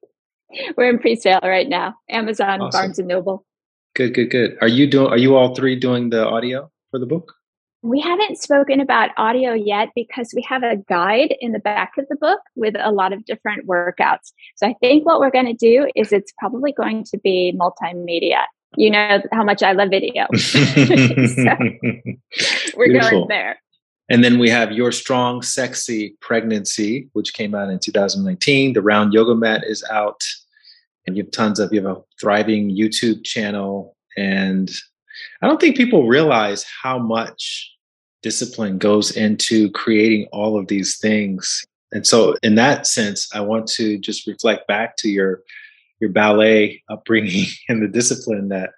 We're in pre-sale right now. Amazon, awesome. Barnes and Noble. Good, good, good. Are you doing? Are you all three doing the audio for the book? We haven't spoken about audio yet because we have a guide in the back of the book with a lot of different workouts. So I think what we're going to do is it's probably going to be multimedia. You know how much I love video. <laughs> <laughs> so we're Beautiful. going there. And then we have Your Strong, Sexy Pregnancy, which came out in 2019. The Round Yoga Mat is out and you have tons of you have a thriving youtube channel and i don't think people realize how much discipline goes into creating all of these things. And so in that sense i want to just reflect back to your your ballet upbringing <laughs> and the discipline that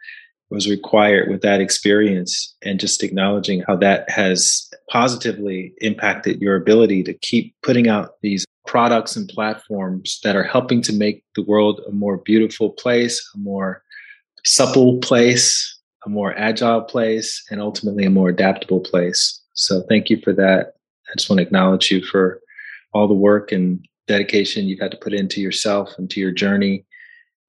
was required with that experience and just acknowledging how that has positively impacted your ability to keep putting out these products and platforms that are helping to make the world a more beautiful place, a more supple place, a more agile place, and ultimately a more adaptable place. So thank you for that. I just want to acknowledge you for all the work and dedication you've had to put into yourself and to your journey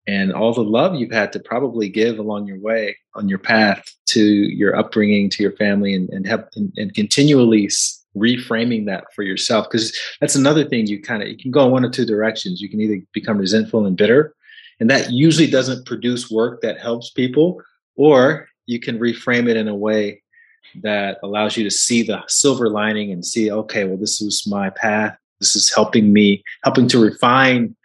and all the love you've had to probably give along your way on your path to your upbringing to your family and and, have, and, and continually reframing that for yourself because that's another thing you kind of you can go in one or two directions you can either become resentful and bitter and that usually doesn't produce work that helps people or you can reframe it in a way that allows you to see the silver lining and see okay well this is my path this is helping me helping to refine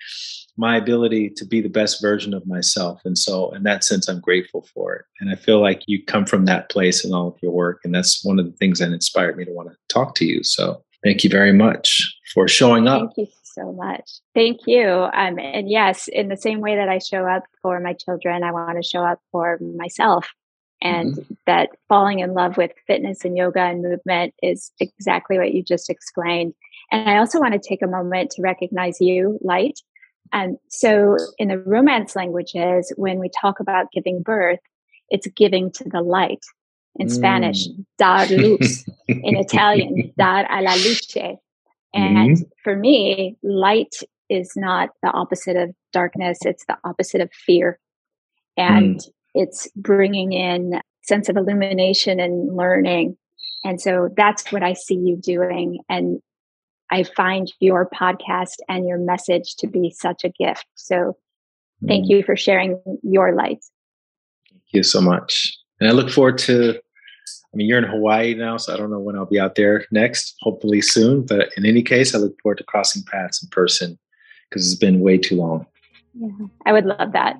my ability to be the best version of myself. And so, in that sense, I'm grateful for it. And I feel like you come from that place in all of your work. And that's one of the things that inspired me to want to talk to you. So, thank you very much for showing up. Thank you so much. Thank you. Um, and yes, in the same way that I show up for my children, I want to show up for myself. And mm-hmm. that falling in love with fitness and yoga and movement is exactly what you just explained. And I also want to take a moment to recognize you, Light. And so in the romance languages, when we talk about giving birth, it's giving to the light. In mm. Spanish, dar luz. in <laughs> Italian, dar alla luce. And mm. for me, light is not the opposite of darkness. It's the opposite of fear. And mm. it's bringing in sense of illumination and learning. And so that's what I see you doing. And I find your podcast and your message to be such a gift. So thank mm. you for sharing your light. Thank you so much. And I look forward to, I mean, you're in Hawaii now, so I don't know when I'll be out there next, hopefully soon. But in any case, I look forward to crossing paths in person because it's been way too long. Yeah, I would love that.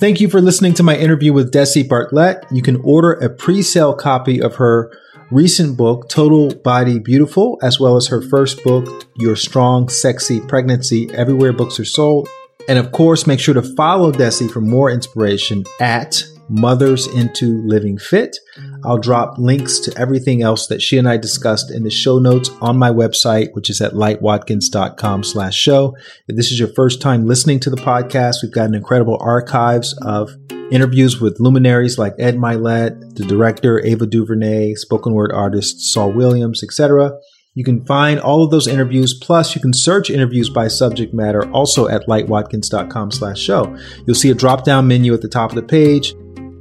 Thank you for listening to my interview with Desi Bartlett. You can order a pre sale copy of her recent book, Total Body Beautiful, as well as her first book, Your Strong, Sexy Pregnancy, everywhere books are sold. And of course, make sure to follow Desi for more inspiration at Mothers into Living Fit. I'll drop links to everything else that she and I discussed in the show notes on my website, which is at lightwatkins.com slash show. If this is your first time listening to the podcast, we've got an incredible archives of interviews with luminaries like Ed Mylett, the director Ava DuVernay, spoken word artist Saul Williams, etc. You can find all of those interviews, plus you can search interviews by subject matter also at lightwatkins.com slash show. You'll see a drop-down menu at the top of the page,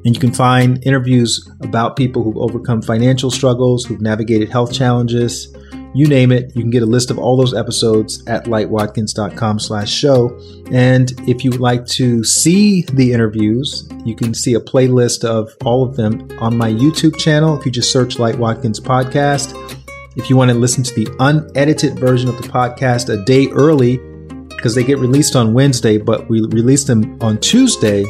and you can find interviews about people who've overcome financial struggles, who've navigated health challenges, you name it. You can get a list of all those episodes at lightwatkins.com slash show. And if you would like to see the interviews, you can see a playlist of all of them on my YouTube channel. If you just search Light Watkins Podcast. If you want to listen to the unedited version of the podcast a day early, because they get released on Wednesday, but we release them on Tuesday,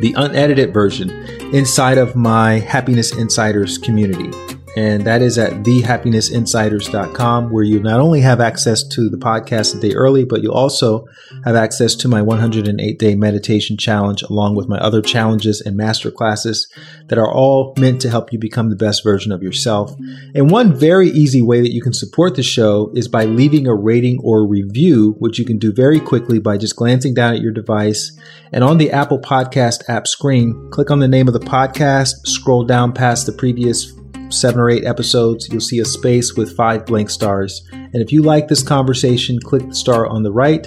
the unedited version inside of my Happiness Insiders community and that is at thehappinessinsiders.com, where you not only have access to the podcast a day early, but you'll also have access to my 108 day meditation challenge, along with my other challenges and master classes that are all meant to help you become the best version of yourself. And one very easy way that you can support the show is by leaving a rating or review, which you can do very quickly by just glancing down at your device. And on the Apple Podcast app screen, click on the name of the podcast, scroll down past the previous seven or eight episodes, you'll see a space with five blank stars. And if you like this conversation, click the star on the right.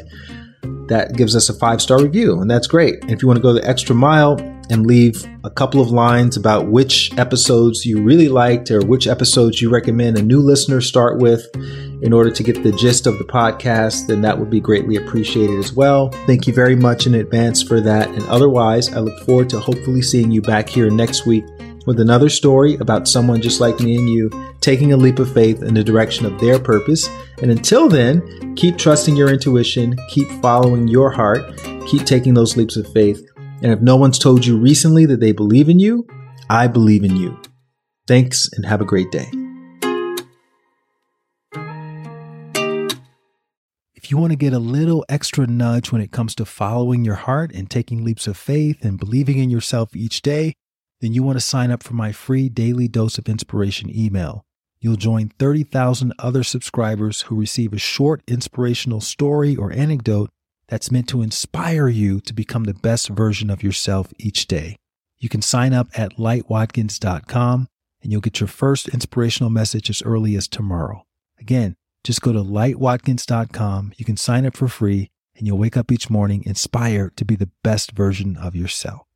That gives us a five star review, and that's great. And if you want to go the extra mile and leave a couple of lines about which episodes you really liked or which episodes you recommend a new listener start with in order to get the gist of the podcast, then that would be greatly appreciated as well. Thank you very much in advance for that. And otherwise, I look forward to hopefully seeing you back here next week with another story about someone just like me and you taking a leap of faith in the direction of their purpose. And until then, keep trusting your intuition, keep following your heart, keep taking those leaps of faith. And if no one's told you recently that they believe in you, I believe in you. Thanks and have a great day. If you want to get a little extra nudge when it comes to following your heart and taking leaps of faith and believing in yourself each day, then you want to sign up for my free daily dose of inspiration email. You'll join 30,000 other subscribers who receive a short inspirational story or anecdote that's meant to inspire you to become the best version of yourself each day. You can sign up at lightwatkins.com and you'll get your first inspirational message as early as tomorrow. Again, just go to lightwatkins.com. You can sign up for free and you'll wake up each morning inspired to be the best version of yourself.